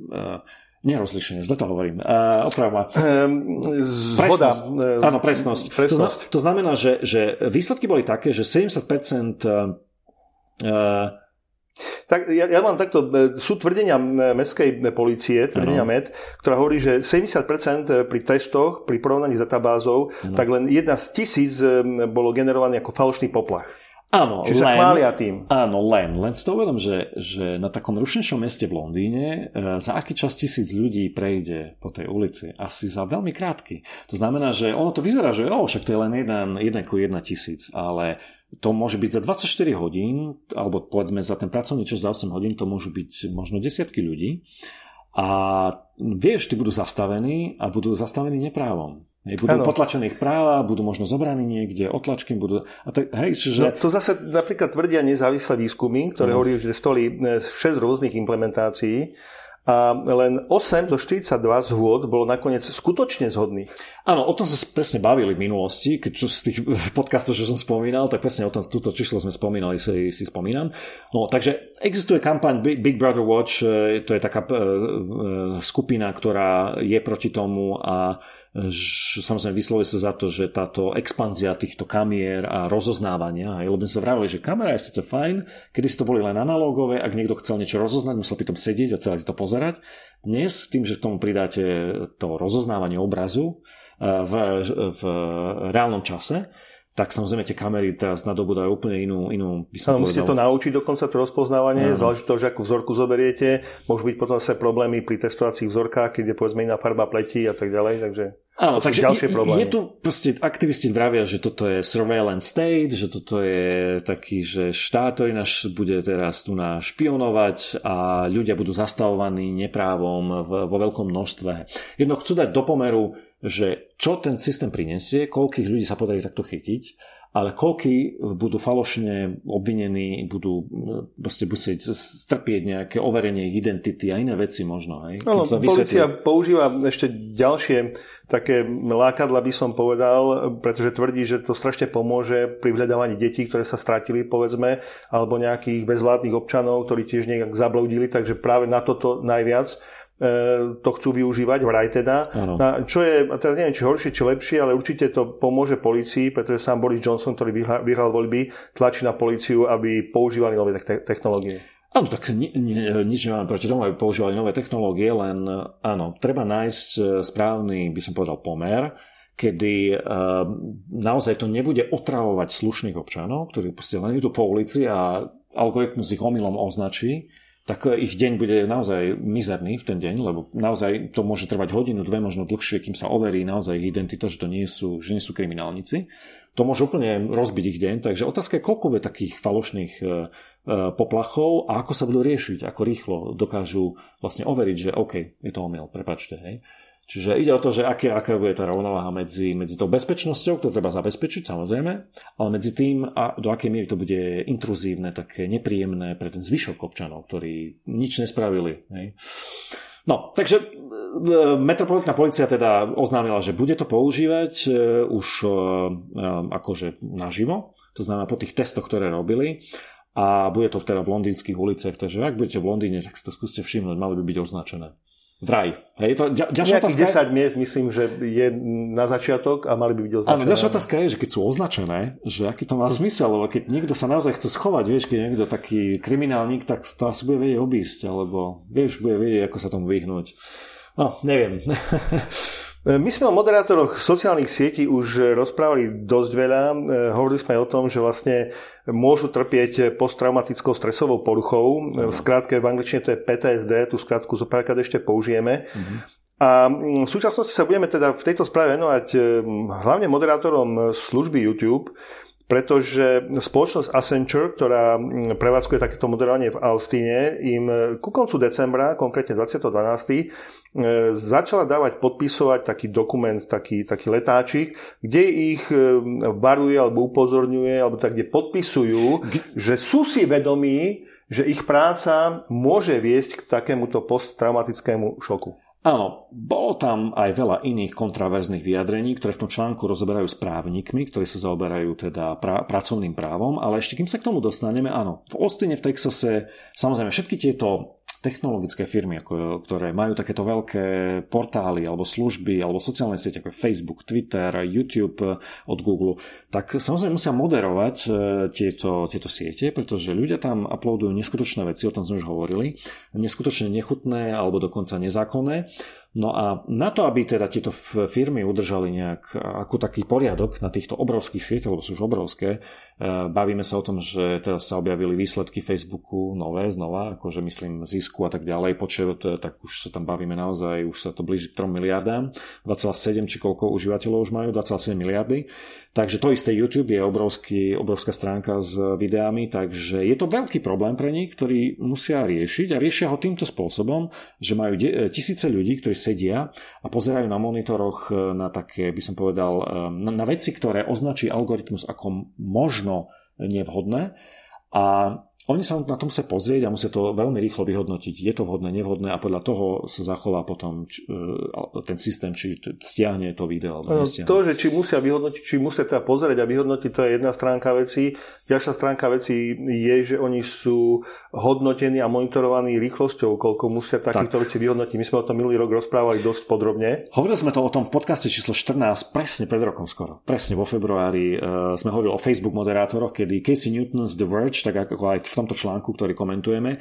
Nerozlišenie, zle to hovorím. Uh, opravom. Um, zhoda. Presnosť. Áno, presnosť. presnosť. To, to znamená, že, že výsledky boli také, že 70% uh, tak ja, ja mám takto, sú tvrdenia mestskej policie, tvrdenia ano. MED, ktorá hovorí, že 70% pri testoch, pri porovnaní s databázou, ano. tak len jedna z tisíc bolo generovaný ako falošný poplach. Áno, Čiže len, chvália tým. Áno, len. Len si to uvedom, že, že na takom rušnejšom meste v Londýne e, za aký čas tisíc ľudí prejde po tej ulici? Asi za veľmi krátky. To znamená, že ono to vyzerá, že o, však to je len jeden, jeden ku jedna tisíc, ale to môže byť za 24 hodín, alebo povedzme za ten pracovný čas za 8 hodín, to môžu byť možno desiatky ľudí. A vieš, tí budú zastavení a budú zastavení neprávom. Budú ano. potlačené ich práva, budú možno zobraní niekde, otlačky budú... A tak, hej, čiže... no, to zase napríklad tvrdia nezávislé výskumy, ktoré hovorí, že stoli 6 e, rôznych implementácií a len 8 zo 42 zhôd bolo nakoniec skutočne zhodných. Áno, o tom sa presne bavili v minulosti, keď čo z tých podcastov, čo som spomínal, tak presne o tom, túto číslo sme spomínali, si, si spomínam. No, takže existuje kampaň Big Brother Watch, e, to je taká e, skupina, ktorá je proti tomu a samozrejme vyslovuje sa za to, že táto expanzia týchto kamier a rozoznávania, aj, lebo sme sa vravili, že kamera je síce fajn, kedy si to boli len analógové, ak niekto chcel niečo rozoznať, musel pri tom sedieť a celé si to pozerať. Dnes, tým, že k tomu pridáte to rozoznávanie obrazu eh, v, v reálnom čase, tak samozrejme tie kamery teraz dajú úplne inú, inú by som Musíte to naučiť dokonca to rozpoznávanie, no. záleží to, že akú vzorku zoberiete. Môžu byť potom sa problémy pri testovacích vzorkách, keď je povedzme iná farba pleti a tak ďalej. Takže Áno, takže ďalšie problémy. je tu proste, aktivisti vravia, že toto je surveillance state, že toto je taký, že štát, ktorý nás bude teraz tu na špionovať a ľudia budú zastavovaní neprávom vo veľkom množstve. Jedno chcú dať do pomeru že čo ten systém prinesie, koľkých ľudí sa podarí takto chytiť, ale koľky budú falošne obvinení, budú proste musieť strpieť nejaké overenie ich identity a iné veci možno. Hej? No, policia používa ešte ďalšie také lákadla by som povedal, pretože tvrdí, že to strašne pomôže pri vhľadávaní detí, ktoré sa stratili, povedzme, alebo nejakých bezvládnych občanov, ktorí tiež nejak zabloudili, takže práve na toto najviac to chcú využívať, vraj teda. Na, čo je, teda neviem, či horšie, či lepšie, ale určite to pomôže policii, pretože sám Boris Johnson, ktorý vyhral, vyhral voľby, tlačí na policiu, aby používali nové te- technológie. Áno, tak ni, ni, nič nemáme proti tomu, aby používali nové technológie, len áno, treba nájsť e, správny, by som povedal, pomer, kedy uh, naozaj to nebude otravovať slušných občanov, ktorí proste len idú po ulici a algoritmus ich omylom označí, tak ich deň bude naozaj mizerný v ten deň, lebo naozaj to môže trvať hodinu, dve, možno dlhšie, kým sa overí naozaj ich identita, že to nie sú, že nie sú kriminálnici. To môže úplne rozbiť ich deň, takže otázka je, koľko bude takých falošných e, e, poplachov a ako sa budú riešiť, ako rýchlo dokážu vlastne overiť, že OK, je to omyl, prepačte, hej. Čiže ide o to, že aké, aká bude tá rovnováha medzi, medzi tou bezpečnosťou, ktorú treba zabezpečiť samozrejme, ale medzi tým, a do akej miery to bude intruzívne, také nepríjemné pre ten zvyšok občanov, ktorí nič nespravili. Hej. No, takže e, metropolitná policia teda oznámila, že bude to používať e, už e, akože naživo, to znamená po tých testoch, ktoré robili a bude to teda v londýnskych uliciach, takže ak budete v Londýne, tak si to skúste všimnúť, mali by byť označené. Vraj. Hej, to, ďalšia otázka 10 miest, myslím, že je na začiatok a mali by byť označené. Áno, ďalšia otázka je, že keď sú označené, že aký to má zmysel, lebo keď niekto sa naozaj chce schovať, vieš, keď niekto taký kriminálnik, tak to asi bude vedieť obísť, alebo vieš, bude vedieť, ako sa tomu vyhnúť. No, neviem. My sme o moderátoroch sociálnych sietí už rozprávali dosť veľa. E, hovorili sme o tom, že vlastne môžu trpieť posttraumatickou stresovou poruchou. V skrátke v angličtine to je PTSD, tú skrátku zo párkrát ešte použijeme. Uh-huh. A v súčasnosti sa budeme teda v tejto správe venovať hlavne moderátorom služby YouTube, pretože spoločnosť Accenture, ktorá mm, prevádzkuje takéto moderovanie v Alstíne, im e, ku koncu decembra, konkrétne 20.12., e, začala dávať podpisovať taký dokument, taký, taký letáčik, kde ich e, varuje alebo upozorňuje, alebo tak, kde podpisujú, že sú si vedomí, že ich práca môže viesť k takémuto posttraumatickému šoku. Áno, bolo tam aj veľa iných kontraverzných vyjadrení, ktoré v tom článku rozoberajú s právnikmi, ktorí sa zaoberajú teda pra- pracovným právom, ale ešte kým sa k tomu dostaneme, áno, v Austine, v Texase, samozrejme všetky tieto technologické firmy, ako, ktoré majú takéto veľké portály alebo služby alebo sociálne siete ako Facebook, Twitter, YouTube od Google, tak samozrejme musia moderovať e, tieto, tieto siete, pretože ľudia tam uploadujú neskutočné veci, o tom sme už hovorili, neskutočne nechutné alebo dokonca nezákonné No a na to, aby teda tieto firmy udržali nejak ako taký poriadok na týchto obrovských sieťach, lebo sú už obrovské, e, bavíme sa o tom, že teraz sa objavili výsledky Facebooku nové, znova, akože myslím zisku a tak ďalej, počet, e, tak už sa tam bavíme naozaj, už sa to blíži k 3 miliardám, 2,7 či koľko užívateľov už majú, 2,7 miliardy. Takže to isté YouTube je obrovský, obrovská stránka s videami, takže je to veľký problém pre nich, ktorý musia riešiť a riešia ho týmto spôsobom, že majú de- tisíce ľudí, ktorí sedia a pozerajú na monitoroch e, na také, by som povedal, e, na, na veci, ktoré označí algoritmus ako možno nevhodné. A oni sa na to musia pozrieť a musia to veľmi rýchlo vyhodnotiť. Je to vhodné, nevhodné a podľa toho sa zachová potom č, e, ten systém, či stiahne to video alebo nestiahne. To, že či musia vyhodnotiť, či musia teda pozrieť a vyhodnotiť, to je jedna stránka veci. Ďalšia stránka veci je, že oni sú hodnotení a monitorovaní rýchlosťou, koľko musia takýchto tak. vecí vyhodnotiť. My sme o tom minulý rok rozprávali dosť podrobne. Hovorili sme to o tom v podcaste číslo 14, presne pred rokom skoro. Presne vo februári uh, sme hovorili o Facebook moderátoroch, kedy Casey Newton's The Verge, tak ako aj v tomto článku, ktorý komentujeme. E,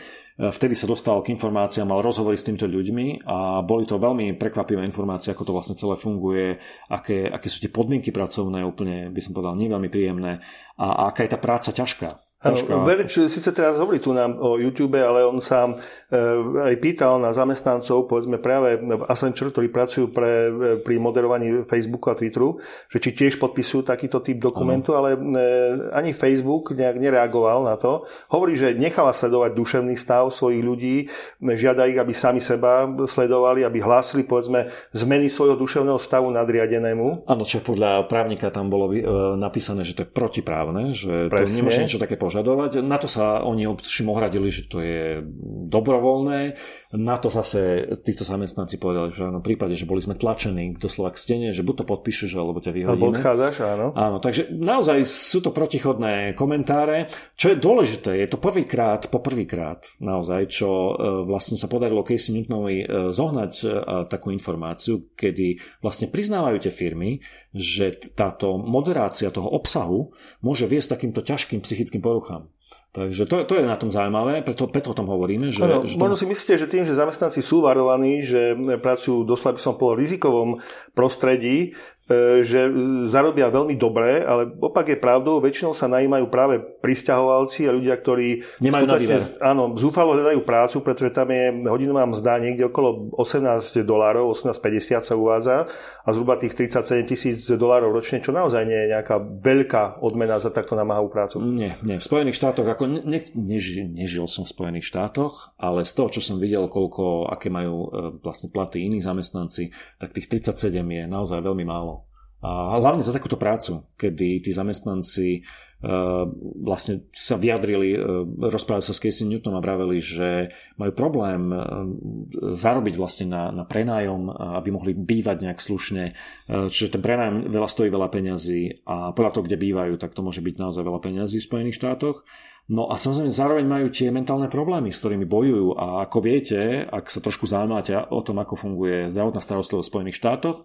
vtedy sa dostal k informáciám, mal rozhovory s týmito ľuďmi a boli to veľmi prekvapivé informácie, ako to vlastne celé funguje, aké, aké sú tie podmienky pracovné, úplne by som povedal, nie veľmi príjemné a, a aká je tá práca ťažká. Ano, Verič síce teraz hovorí tu nám o YouTube, ale on sám e, aj pýtal na zamestnancov, povedzme práve v Accenture, ktorí pracujú pre, e, pri moderovaní Facebooku a Twitteru, že či tiež podpisujú takýto typ dokumentu, ano. ale e, ani Facebook nejak nereagoval na to. Hovorí, že necháva sledovať duševný stav svojich ľudí, žiada ich, aby sami seba sledovali, aby hlásili, povedzme, zmeny svojho duševného stavu nadriadenému. Áno, čo podľa právnika tam bolo napísané, že to je protiprávne, že Presne. to nemôže niečo také požadovať. Na to sa oni občím ohradili, že to je dobrovoľné. Na to zase títo zamestnanci povedali, že v prípade, že boli sme tlačení doslova k stene, že buď to podpíšeš, alebo ťa vyhodíme. Alebo odchádzaš, áno. Áno, takže naozaj sú to protichodné komentáre. Čo je dôležité, je to prvýkrát, po prvýkrát naozaj, čo e, vlastne sa podarilo Casey Newtonovi e, zohnať e, takú informáciu, kedy vlastne priznávajú tie firmy, že táto moderácia toho obsahu môže viesť takýmto ťažkým psychickým poruchám. Takže to, to je na tom zaujímavé, preto, preto o tom hovoríme. Že, ano, že možno si myslíte, že tým, že zamestnanci sú varovaní, že pracujú doslova by som povedal rizikovom prostredí, že zarobia veľmi dobre, ale opak je pravdou, väčšinou sa najímajú práve pristahovalci a ľudia, ktorí nemajú na výber. Áno, zúfalo hľadajú prácu, pretože tam je hodinová mzda niekde okolo 18 dolárov, 18,50 sa uvádza a zhruba tých 37 tisíc dolárov ročne, čo naozaj nie je nejaká veľká odmena za takto namáhavú prácu. Nie, nie. V Spojených štátoch, ako ne, ne, nežil, nežil som v Spojených štátoch, ale z toho, čo som videl, koľko, aké majú e, vlastne platy iní zamestnanci, tak tých 37 je naozaj veľmi málo. A hlavne za takúto prácu, kedy tí zamestnanci uh, vlastne sa vyjadrili, uh, rozprávali sa s Casey Newtonom a vraveli, že majú problém uh, zarobiť vlastne na, na prenájom, aby mohli bývať nejak slušne. Čiže ten prenájom veľa stojí veľa peňazí a podľa toho, kde bývajú, tak to môže byť naozaj veľa peňazí v Spojených štátoch. No a samozrejme zároveň majú tie mentálne problémy, s ktorými bojujú a ako viete, ak sa trošku zaujímate o tom, ako funguje zdravotná starostlivosť v Spojených štátoch,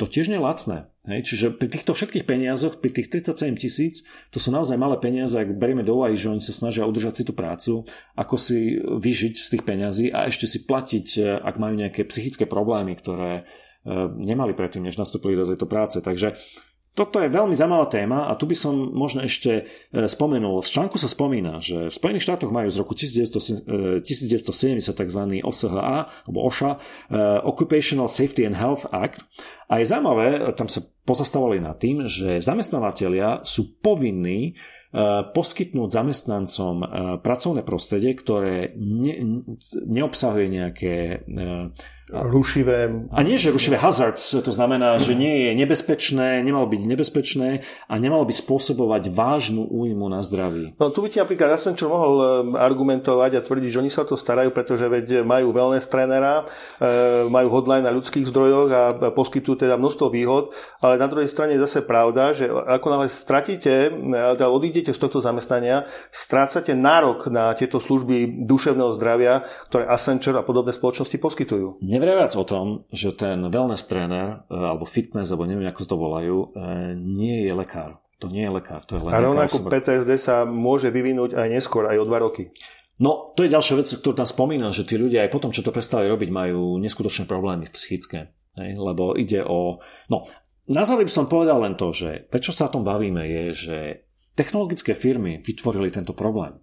to tiež nie je lacné. Hej? Čiže pri týchto všetkých peniazoch, pri tých 37 tisíc, to sú naozaj malé peniaze, ak berieme do úvahy, že oni sa snažia udržať si tú prácu, ako si vyžiť z tých peňazí a ešte si platiť, e, ak majú nejaké psychické problémy, ktoré e, nemali predtým, než nastúpili do tejto práce. Takže toto je veľmi zaujímavá téma a tu by som možno ešte e, spomenul. V článku sa spomína, že v Spojených štátoch majú z roku 1970 tzv. OSHA alebo OSHA, Occupational Safety and Health Act. A je zaujímavé, tam sa pozastavovali nad tým, že zamestnávateľia sú povinní e, poskytnúť zamestnancom e, pracovné prostredie, ktoré ne, neobsahuje nejaké rušivé... A nie, že rušivé hazards, to znamená, že nie je nebezpečné, nemalo byť nebezpečné a nemalo by spôsobovať vážnu újmu na zdraví. No tu by ti napríklad, čo mohol eh, argumentovať a tvrdiť, že oni sa to starajú, pretože veď majú wellness trénera, eh, majú hotline na ľudských zdrojoch a poskytujú teda množstvo výhod, ale na druhej strane je zase pravda, že ako náhle stratíte, teda odídete z tohto zamestnania, strácate nárok na tieto služby duševného zdravia, ktoré Accenture a podobné spoločnosti poskytujú. Neveriac o tom, že ten wellness tréner, e, alebo fitness, alebo neviem, ako to volajú, e, nie je lekár. To nie je lekár, to je len A rovnako PTSD sa môže vyvinúť aj neskôr, aj o dva roky. No, to je ďalšia vec, ktorú tam spomínam, že tí ľudia aj potom, čo to prestali robiť, majú neskutočné problémy psychické. Hej? Lebo ide o... No, na záver by som povedal len to, že prečo sa o tom bavíme, je, že technologické firmy vytvorili tento problém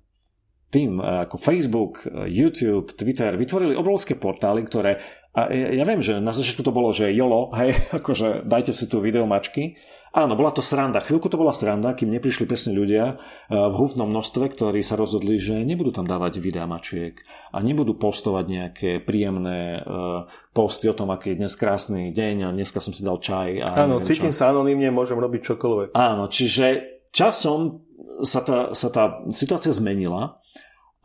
tým ako Facebook, YouTube, Twitter vytvorili obrovské portály, ktoré a ja, viem, že na začiatku to bolo, že jolo, hej, akože dajte si tu videomačky. Áno, bola to sranda. Chvíľku to bola sranda, kým neprišli presne ľudia eh, v húfnom množstve, ktorí sa rozhodli, že nebudú tam dávať videomačiek a nebudú postovať nejaké príjemné uh, posty o tom, aký je dnes krásny deň a dneska som si dal čaj. A Áno, cítim čo. sa anonimne, môžem robiť čokoľvek. Áno, čiže časom sa tá, sa tá situácia zmenila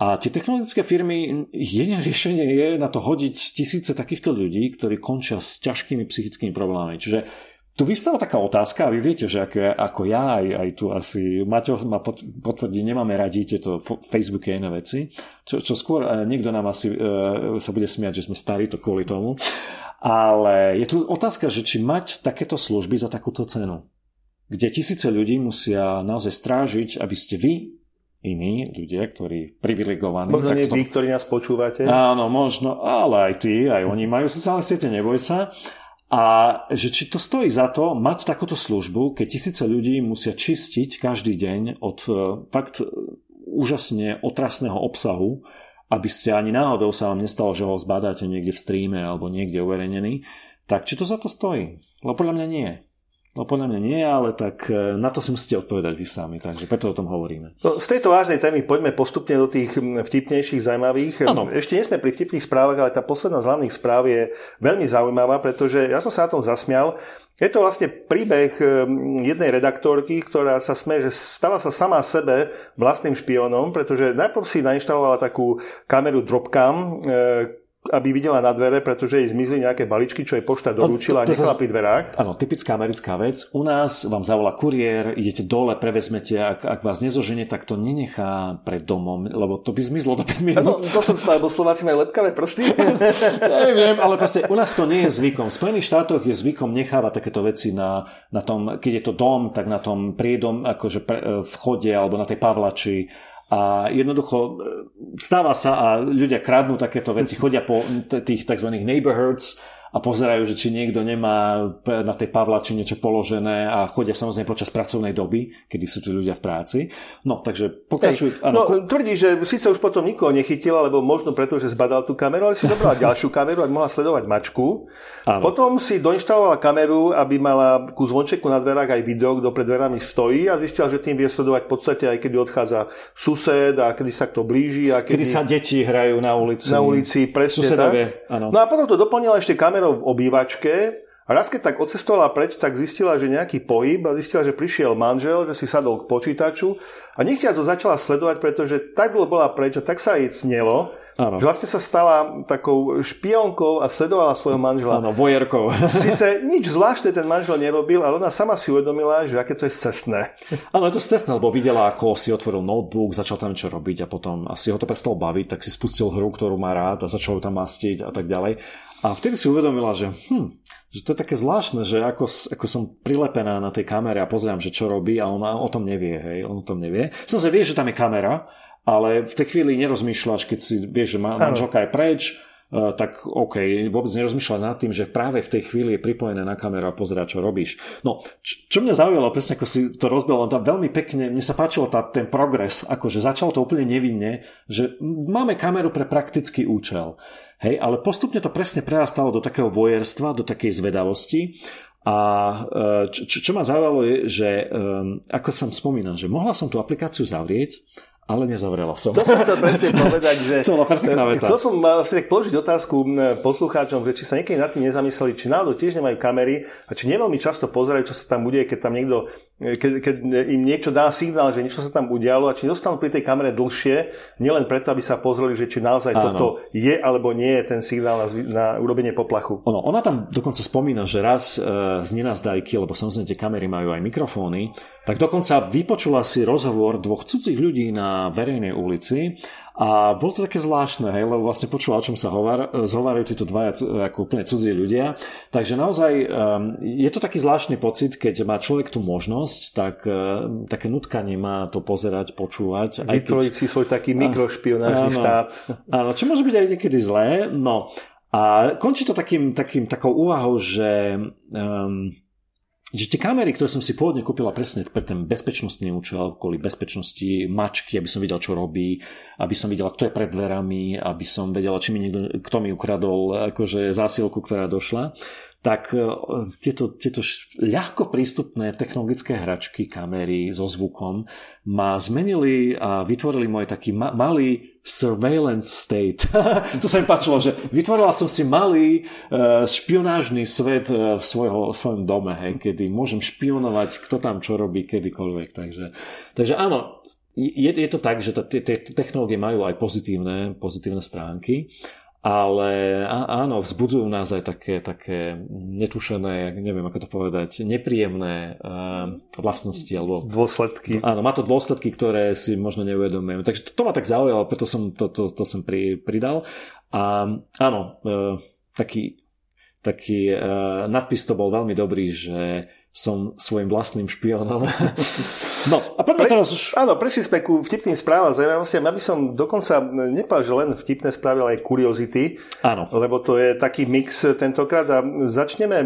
a tie technologické firmy, jediné riešenie je na to hodiť tisíce takýchto ľudí, ktorí končia s ťažkými psychickými problémami. Čiže tu vystáva taká otázka a vy viete, že ako, ako ja aj, aj tu asi Maťo ma potvrdí, nemáme radi tieto Facebooky a iné veci, čo, čo skôr eh, niekto nám asi e, sa bude smiať, že sme starí to kvôli tomu. Ale je tu otázka, že či mať takéto služby za takúto cenu, kde tisíce ľudí musia naozaj strážiť, aby ste vy iní ľudia, ktorí privilegovaní. Možno nie vy, ktorí nás počúvate. Áno, možno, ale aj ty, aj oni majú sociálne siete, neboj sa. A že či to stojí za to mať takúto službu, keď tisíce ľudí musia čistiť každý deň od e, fakt úžasne otrasného obsahu, aby ste ani náhodou sa vám nestalo, že ho zbadáte niekde v streame alebo niekde uverejnený, tak či to za to stojí? Lebo podľa mňa nie. No podľa mňa nie, ale tak e, na to si musíte odpovedať vy sami, takže preto o tom hovoríme. No, z tejto vážnej témy poďme postupne do tých vtipnejších, zaujímavých. Ano. Ešte nie sme pri vtipných správach, ale tá posledná z hlavných správ je veľmi zaujímavá, pretože ja som sa na tom zasmial. Je to vlastne príbeh jednej redaktorky, ktorá sa sme, že stala sa sama sebe vlastným špiónom, pretože najprv si nainštalovala takú kameru Dropcam, e, aby videla na dvere, pretože jej zmizli nejaké baličky, čo jej pošta no, doručila a nechala pri dverách. Áno, typická americká vec. U nás vám zavolá kuriér, idete dole, prevezmete, ak, ak vás nezoženie, tak to nenechá pred domom, lebo to by zmizlo do 5 minút. No, to som lebo Slováci majú lepkavé prsty. Neviem, ale proste u nás to nie je zvykom. V Spojených štátoch je zvykom nechávať takéto veci na, na tom, keď je to dom, tak na tom priedom, akože pre, vchode alebo na tej pavlači a jednoducho e, stáva sa a ľudia kradnú takéto veci, chodia po tých tzv. neighborhoods a pozerajú, že či niekto nemá na tej pavlači niečo položené a chodia samozrejme počas pracovnej doby, kedy sú tu ľudia v práci. No, takže pokračuj. Hey, no, tvrdí, že síce už potom nikoho nechytila, lebo možno preto, že zbadal tú kameru, ale si dobrala ďalšiu kameru, aby mohla sledovať mačku. Áno. Potom si doinštalovala kameru, aby mala ku zvončeku na dverách aj video, kto pred dverami stojí a zistila, že tým vie sledovať v podstate aj kedy odchádza sused a kedy sa kto blíži. A kedy, kedy sa deti hrajú na ulici. Na ulici, presne Susedovie, tak. Áno. No a potom to doplnila ešte kameru kamerou v obývačke A raz keď tak odcestovala preč, tak zistila, že nejaký pohyb a zistila, že prišiel manžel, že si sadol k počítaču a nechťa to začala sledovať, pretože tak dlho bola preč a tak sa jej cnelo, Áno. Že vlastne sa stala takou špionkou a sledovala svojho manžela. Áno, vojerkou. Sice nič zvláštne ten manžel nerobil, ale ona sama si uvedomila, že aké to je cestné. Áno, je to cestné, lebo videla, ako si otvoril notebook, začal tam čo robiť a potom asi ho to prestal baviť, tak si spustil hru, ktorú má rád a začal ju tam mastiť a tak ďalej. A vtedy si uvedomila, že, hm, že to je také zvláštne, že ako, ako som prilepená na tej kamere a pozerám, že čo robí a ona o tom nevie, hej, on o tom nevie. Som sa vie, že tam je kamera, ale v tej chvíli nerozmýšľaš, keď si vieš, že manželka je preč, Uh, tak OK, vôbec nerozmýšľať nad tým, že práve v tej chvíli je pripojené na kameru a pozerá, čo robíš. No, čo, čo mňa zaujalo, presne ako si to rozbil, on tam veľmi pekne, mne sa páčilo tá, ten progres, akože začalo to úplne nevinne, že máme kameru pre praktický účel. Hej, ale postupne to presne prerastalo do takého vojerstva, do takej zvedavosti a e, čo, čo ma zaujalo je, že ako som spomínal, že mohla som tú aplikáciu zavrieť, ale nezavrela som. To som chcel presne povedať, že... to bola perfektná veta. Chcel som si tak položiť otázku poslucháčom, že či sa niekedy nad tým nezamysleli, či náhodou tiež nemajú kamery a či neveľmi často pozerajú, čo sa tam bude, keď tam niekto, keď, keď im niečo dá signál, že niečo sa tam udialo a či zostanú pri tej kamere dlhšie, nielen preto, aby sa pozreli, že či naozaj Áno. toto je alebo nie je ten signál na, na urobenie poplachu. Ono, ona tam dokonca spomína, že raz e, z nenazdajky, lebo samozrejme tie kamery majú aj mikrofóny, tak dokonca vypočula si rozhovor dvoch cudzích ľudí na verejnej ulici a bolo to také zvláštne, hej, lebo vlastne počula, o čom sa hovár, zhovárajú títo dvaja ako úplne cudzí ľudia. Takže naozaj um, je to taký zvláštny pocit, keď má človek tú možnosť, tak um, také nutkanie má to pozerať, počúvať. Vytvoriť keď... svoj taký mikrošpionážny áno, štát. Áno, čo môže byť aj niekedy zlé. No, a končí to takým, takým takou úvahou, že um, že tie kamery, ktoré som si pôvodne kúpila presne pre ten bezpečnostný účel, kvôli bezpečnosti mačky, aby som videl, čo robí, aby som videl, kto je pred dverami, aby som vedela, či mi niekto, kto mi ukradol akože zásielku, ktorá došla, tak e, tieto, tieto ľahko prístupné technologické hračky, kamery so zvukom ma zmenili a vytvorili môj taký ma- malý surveillance state. to sa mi páčilo, že vytvorila som si malý uh, špionážny svet uh, v, svojho, v svojom dome, hej, kedy môžem špionovať, kto tam čo robí, kedykoľvek. Takže, takže áno, je, je to tak, že tie technológie majú aj pozitívne, pozitívne stránky ale áno, vzbudzujú nás aj také, také netušené, neviem ako to povedať, nepríjemné uh, vlastnosti alebo dôsledky. Áno, má to dôsledky, ktoré si možno neuvedomujeme. Takže to, to ma tak zaujalo, preto som to, to, to som pri, pridal. A áno, uh, taký, taký uh, nadpis to bol veľmi dobrý, že som svojim vlastným špionom. no a poďme Pre, teraz už... Áno, prešli sme ku vtipným správam zaujímavostiam. Ja by som dokonca nepal, že len vtipné správy, ale aj kuriozity. Áno. Lebo to je taký mix tentokrát. A začneme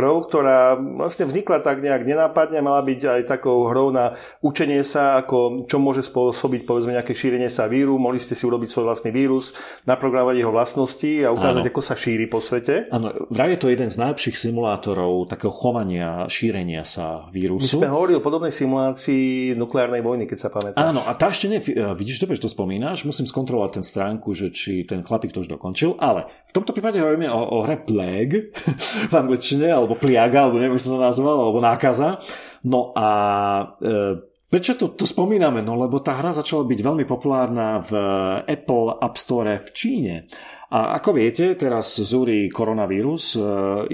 hrou, ktorá vlastne vznikla tak nejak nenápadne. Mala byť aj takou hrou na učenie sa, ako čo môže spôsobiť povedzme nejaké šírenie sa víru. Mohli ste si urobiť svoj vlastný vírus, naprogramovať jeho vlastnosti a ukázať, Áno. ako sa šíri po svete. Áno, vraj je to jeden z najlepších simulátorov takého chovania, šírenia sa vírusu. My sme hovorili o podobnej simulácii nukleárnej vojny, keď sa pamätáš. Áno, a tá ešte ne, vidíš dobre, že to spomínaš, musím skontrolovať ten stránku, že či ten chlapík to už dokončil, ale v tomto prípade hovoríme o, o hre Plague v angličtine, alebo Pliaga, alebo neviem, ako sa to nazval, alebo nákaza. No a e, Prečo to, to spomíname? No lebo tá hra začala byť veľmi populárna v Apple App Store v Číne. A ako viete, teraz zúri koronavírus, e,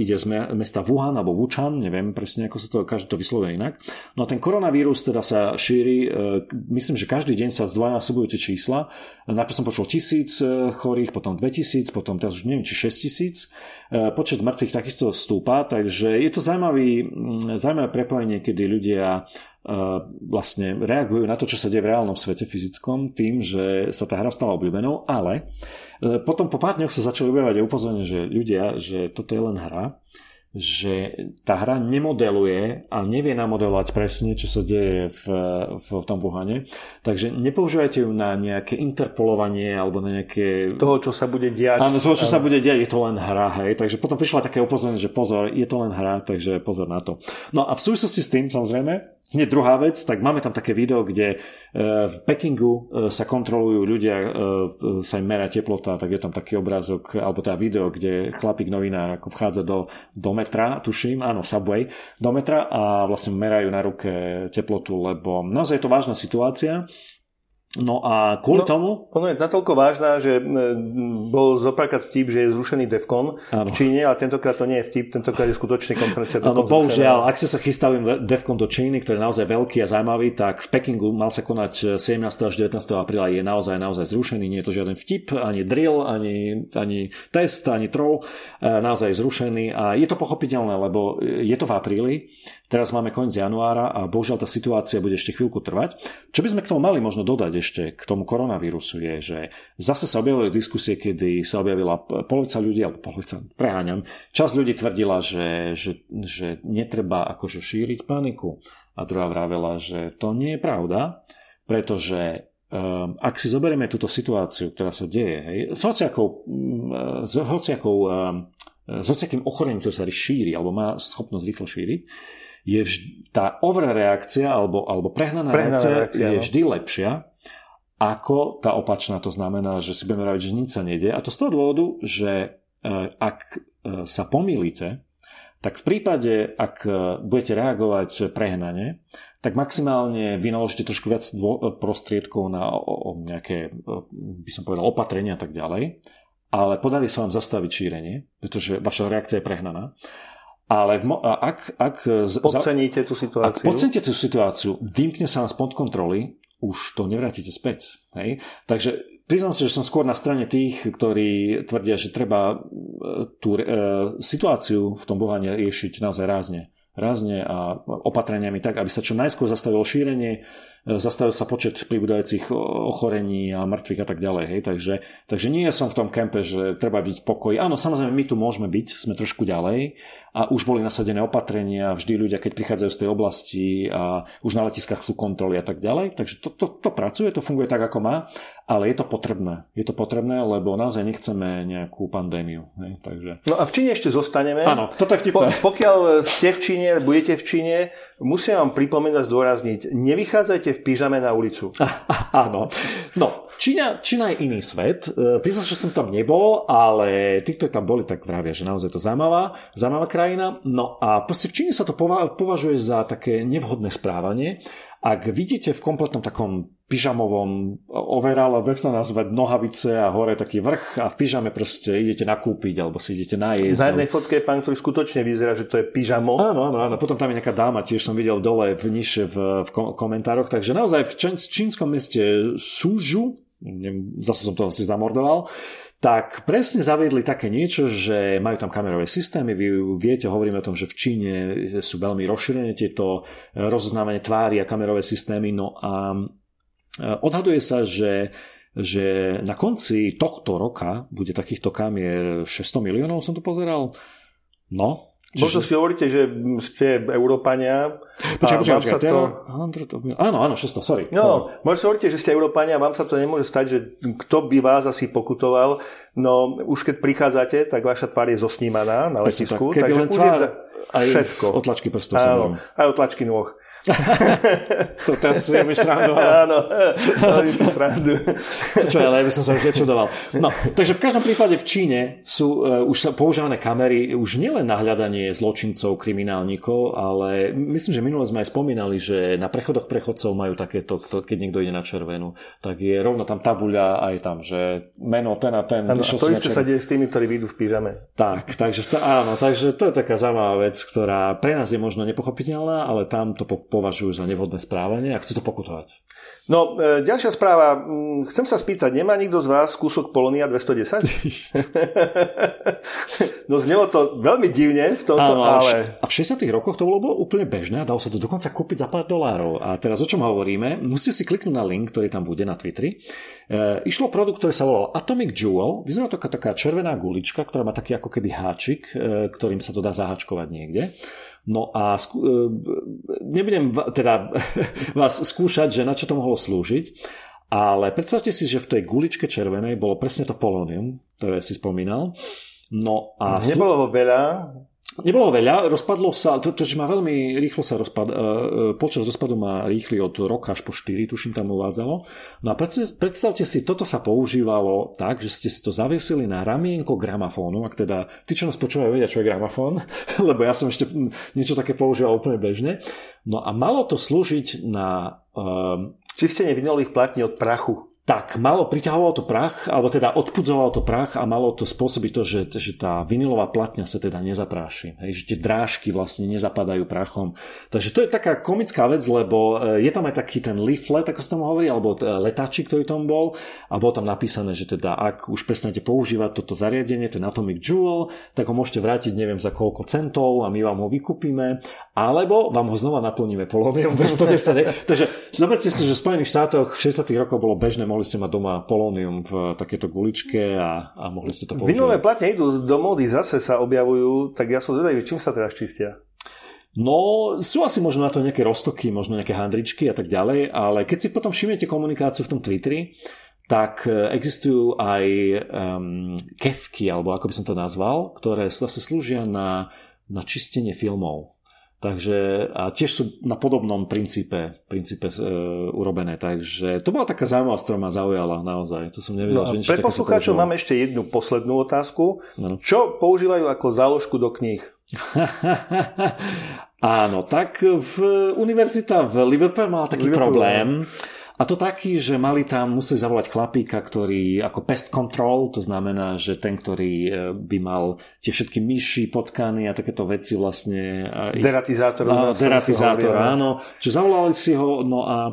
ide z mesta Wuhan alebo Wuchan, neviem presne, ako sa to, každý to vyslovuje inak. No a ten koronavírus teda sa šíri, e, myslím, že každý deň sa zdvojnásobujú tie čísla. Najprv som počul tisíc e, chorých, potom 2000, potom teraz už neviem, či 6000. Počet mŕtvych takisto stúpa, takže je to zaujímavý, zaujímavé prepojenie, kedy ľudia vlastne reagujú na to, čo sa deje v reálnom svete fyzickom tým, že sa tá hra stala obľúbenou, ale e, potom po pár dňoch sa začali objavovať upozornenie, že ľudia, že toto je len hra, že tá hra nemodeluje a nevie namodelovať presne, čo sa deje v, v, v tom Wuhane. Takže nepoužívajte ju na nejaké interpolovanie alebo na nejaké... Toho, čo sa bude diať. Áno, toho, čo sa bude diať, je to len hra. Hej. Takže potom prišla také upozornenie, že pozor, je to len hra, takže pozor na to. No a v súvislosti s tým, samozrejme, Hneď druhá vec, tak máme tam také video, kde e, v Pekingu e, sa kontrolujú ľudia, e, sa im merá teplota, tak je tam taký obrázok, alebo teda video, kde chlapík novinár ako vchádza do, do metra, tuším, áno, Subway, do metra a vlastne merajú na ruke teplotu, lebo naozaj je to vážna situácia No a kvôli no, tomu... Ono je natoľko vážna, že bol zopárkrát vtip, že je zrušený DEFCON áno. v Číne, ale tentokrát to nie je vtip, tentokrát je skutočný konferencia. Áno, bohužiaľ, ak ste sa chystali DEFCON do Číny, ktorý je naozaj veľký a zaujímavý, tak v Pekingu mal sa konať 17. až 19. apríla je naozaj naozaj zrušený, nie je to žiaden vtip, ani drill, ani, ani test, ani troll, e, naozaj zrušený a je to pochopiteľné, lebo je to v apríli, Teraz máme koniec januára a bohužiaľ tá situácia bude ešte chvíľku trvať. Čo by sme k tomu mali možno dodať ešte k tomu koronavírusu je, že zase sa objavili diskusie, kedy sa objavila polovica ľudí, alebo polovica, preháňam, časť ľudí tvrdila, že, že, že netreba akože šíriť paniku a druhá vravela, že to nie je pravda, pretože um, ak si zoberieme túto situáciu, ktorá sa deje, hej, s hociakou, mm, s hociakou um, s hociakým ochorením, ktoré sa šíri, alebo má schopnosť rýchlo šíriť, je vždy, tá overreakcia alebo, alebo prehnaná, prehnaná reakcia, reakcia je no. vždy lepšia ako tá opačná. To znamená, že si budeme rádiť, že nič sa nedie. A to z toho dôvodu, že e, ak e, sa pomýlite, tak v prípade, ak e, budete reagovať prehnane, tak maximálne vynaložíte trošku viac prostriedkov na nejaké, by som povedal, opatrenia a tak ďalej, ale podarí sa vám zastaviť šírenie, pretože vaša reakcia je prehnaná. Ale ak, ak podceníte tú situáciu, ak podceníte tú situáciu, vymkne sa vám spod kontroly, už to nevrátite späť. Hej? Takže priznám sa, že som skôr na strane tých, ktorí tvrdia, že treba e, tú e, situáciu v tom bohane riešiť naozaj rázne rázne a opatreniami tak, aby sa čo najskôr zastavilo šírenie, zastavil sa počet pribúdajúcich ochorení a mŕtvych a tak ďalej. Hej. Takže, takže nie som v tom kempe, že treba byť pokoj. Áno, samozrejme, my tu môžeme byť, sme trošku ďalej, a už boli nasadené opatrenia, vždy ľudia, keď prichádzajú z tej oblasti a už na letiskách sú kontroly a tak ďalej. Takže to, to, to pracuje, to funguje tak, ako má, ale je to potrebné. Je to potrebné, lebo naozaj nechceme nejakú pandémiu. Ne? Takže... No a v Číne ešte zostaneme. Áno, toto je vtipné. Po, pokiaľ ste v Číne, budete v Číne, musím vám pripomenúť, zdôrazniť, nevychádzajte v pyžame na ulicu. Áno. No, Čína, Čína je iný svet. E, priznám, že som tam nebol, ale tí, ktorí tam boli, tak vravia, že naozaj to zaujímavá, zaujímavá krajina. No a proste v Číne sa to považuje za také nevhodné správanie. Ak vidíte v kompletnom takom pyžamovom overale, jak sa nazvať, nohavice a hore taký vrch a v pyžame proste idete nakúpiť alebo si idete najesť. Na jednej fotke je pán, ktorý skutočne vyzerá, že to je pyžamo. Áno, áno, áno. Potom tam je nejaká dáma, tiež som videl dole v nižšie v, v komentároch. Takže naozaj v čínskom meste Sužu, zase som to asi zamordoval, tak presne zaviedli také niečo, že majú tam kamerové systémy. Vy viete, hovoríme o tom, že v Číne sú veľmi rozšírené tieto rozoznávanie tvári a kamerové systémy. No a odhaduje sa, že že na konci tohto roka bude takýchto kamier 600 miliónov, som to pozeral. No, Čiže... Možno si hovoríte, že ste Európania. Počkaj, počkaj, počkaj. To... Áno, áno, 600, sorry. No, možno si hovoríte, že ste Európania a vám sa to nemôže stať, že kto by vás asi pokutoval. No, už keď prichádzate, tak vaša tvár je zosnímaná na letisku. Tak, keby len tvár, aj všetko. otlačky prstov áno, aj otlačky nôh. to teraz si robíš srandu. Áno, robíš si srandu. Čo, ale ja by som sa už nečudoval. No, takže v každom prípade v Číne sú uh, už používané kamery už nielen na hľadanie zločincov, kriminálnikov, ale myslím, že minule sme aj spomínali, že na prechodoch prechodcov majú takéto, keď niekto ide na červenú, tak je rovno tam tabuľa aj tam, že meno ten a ten. Áno, a to isté sa deje s tými, ktorí vyjdú v pyžame. Tak, takže, áno, takže to je taká zaujímavá vec, ktorá pre nás je možno nepochopiteľná, ale tam to po považujú za nevhodné správanie a chcú to pokutovať. No, e, ďalšia správa. Mm, chcem sa spýtať, nemá nikto z vás kúsok Polonia 210? no znelo to veľmi divne v tomto, Áno, ale... A v 60 rokoch to bolo úplne bežné a dalo sa to dokonca kúpiť za pár dolárov. A teraz o čom hovoríme? Musíte si kliknúť na link, ktorý tam bude na Twitteri. E, išlo produkt, ktorý sa volal Atomic Jewel. Vyzerá to taká červená gulička, ktorá má taký ako keby háčik, e, ktorým sa to dá zaháčkovať niekde. No a skú, e, nebudem teda vás skúšať, že na čo to mohlo slúžiť, ale predstavte si, že v tej guličke červenej bolo presne to polónium, ktoré si spomínal. No a Nebolo veľa, Nebolo veľa, rozpadlo sa, to, to ma veľmi rýchlo sa rozpad, uh, počas rozpadu ma rýchli od roka až po 4, tuším tam uvádzalo. No a predstavte si, toto sa používalo tak, že ste si to zavesili na ramienko gramafónu, ak teda tí, čo nás počúvajú, vedia, čo je gramafón, lebo ja som ešte niečo také používal úplne bežne. No a malo to slúžiť na... Uh, Čistenie vinylových platní od prachu tak malo, priťahovalo to prach, alebo teda odpudzovalo to prach a malo to spôsobiť to, že, že tá vinilová platňa sa teda nezapráši. Hej, že tie drážky vlastne nezapadajú prachom. Takže to je taká komická vec, lebo e, je tam aj taký ten leaflet, ako sa tam hovorí, alebo letáčik, ktorý tam bol a bolo tam napísané, že teda ak už prestanete používať toto zariadenie, ten Atomic Jewel, tak ho môžete vrátiť neviem za koľko centov a my vám ho vykúpime, alebo vám ho znova naplníme polónium bez 110. Takže zoberte si, že v Spojených štátoch v 60. rokoch bolo bežné mohli ste mať doma polónium v takéto guličke a, a mohli ste to používať. Vinové platne idú do módy, zase sa objavujú, tak ja som zvedavý, čím sa teraz čistia? No, sú asi možno na to nejaké roztoky, možno nejaké handričky a tak ďalej, ale keď si potom všimnete komunikáciu v tom Twitteri, tak e, existujú aj um, kefky, alebo ako by som to nazval, ktoré zase slúžia na, na čistenie filmov. Takže a tiež sú na podobnom princípe, princípe e, urobené. Takže to bola taká zaujímavosť, ktorá ma zaujala naozaj. To som nevedel, no, že Pre poslucháčov mám ešte jednu poslednú otázku. No. Čo používajú ako záložku do kníh? Áno, tak v univerzita v Liverpoole mala taký Liverpool, problém. A to taký, že mali tam museli zavolať chlapíka, ktorý ako pest control, to znamená, že ten, ktorý e, by mal tie všetky myši, potkany a takéto veci vlastne... Deratizátor. A, deratizátor, áno. Čiže zavolali si ho, no a e,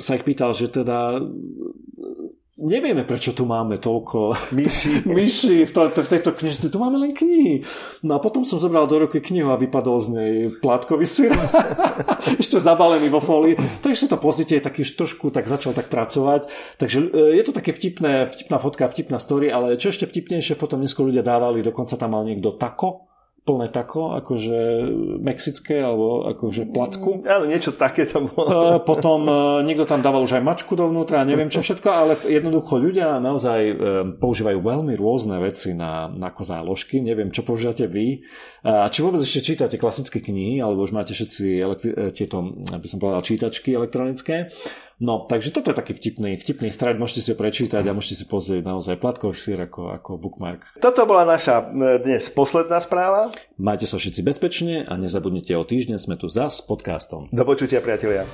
sa ich pýtal, že teda nevieme, prečo tu máme toľko myši, myši v, to, v tejto knižnici. Tu máme len knihy. No a potom som zobral do ruky knihu a vypadol z nej plátkový syr. Ešte zabalený vo folii. Takže si to pozrite, taký už trošku tak začal tak pracovať. Takže e, je to také vtipné, vtipná fotka, vtipná story, ale čo ešte vtipnejšie, potom neskôr ľudia dávali, dokonca tam mal niekto tako plné tako, akože mexické, alebo akože placku. Áno, niečo také to bolo. Potom e, niekto tam dával už aj mačku dovnútra, neviem čo všetko, ale jednoducho ľudia naozaj e, používajú veľmi rôzne veci na, na záložky. Neviem, čo používate vy. A či vôbec ešte čítate klasické knihy, alebo už máte všetci elektri- e, tieto, aby som povedal, čítačky elektronické. No, takže toto je taký vtipný, vtipný thread, môžete si ho prečítať a môžete si pozrieť naozaj platkový sír ako, ako bookmark. Toto bola naša e, dnes posledná správa. Majte sa všetci bezpečne a nezabudnite o týždeň, sme tu zas s podcastom. Do počutia, priatelia.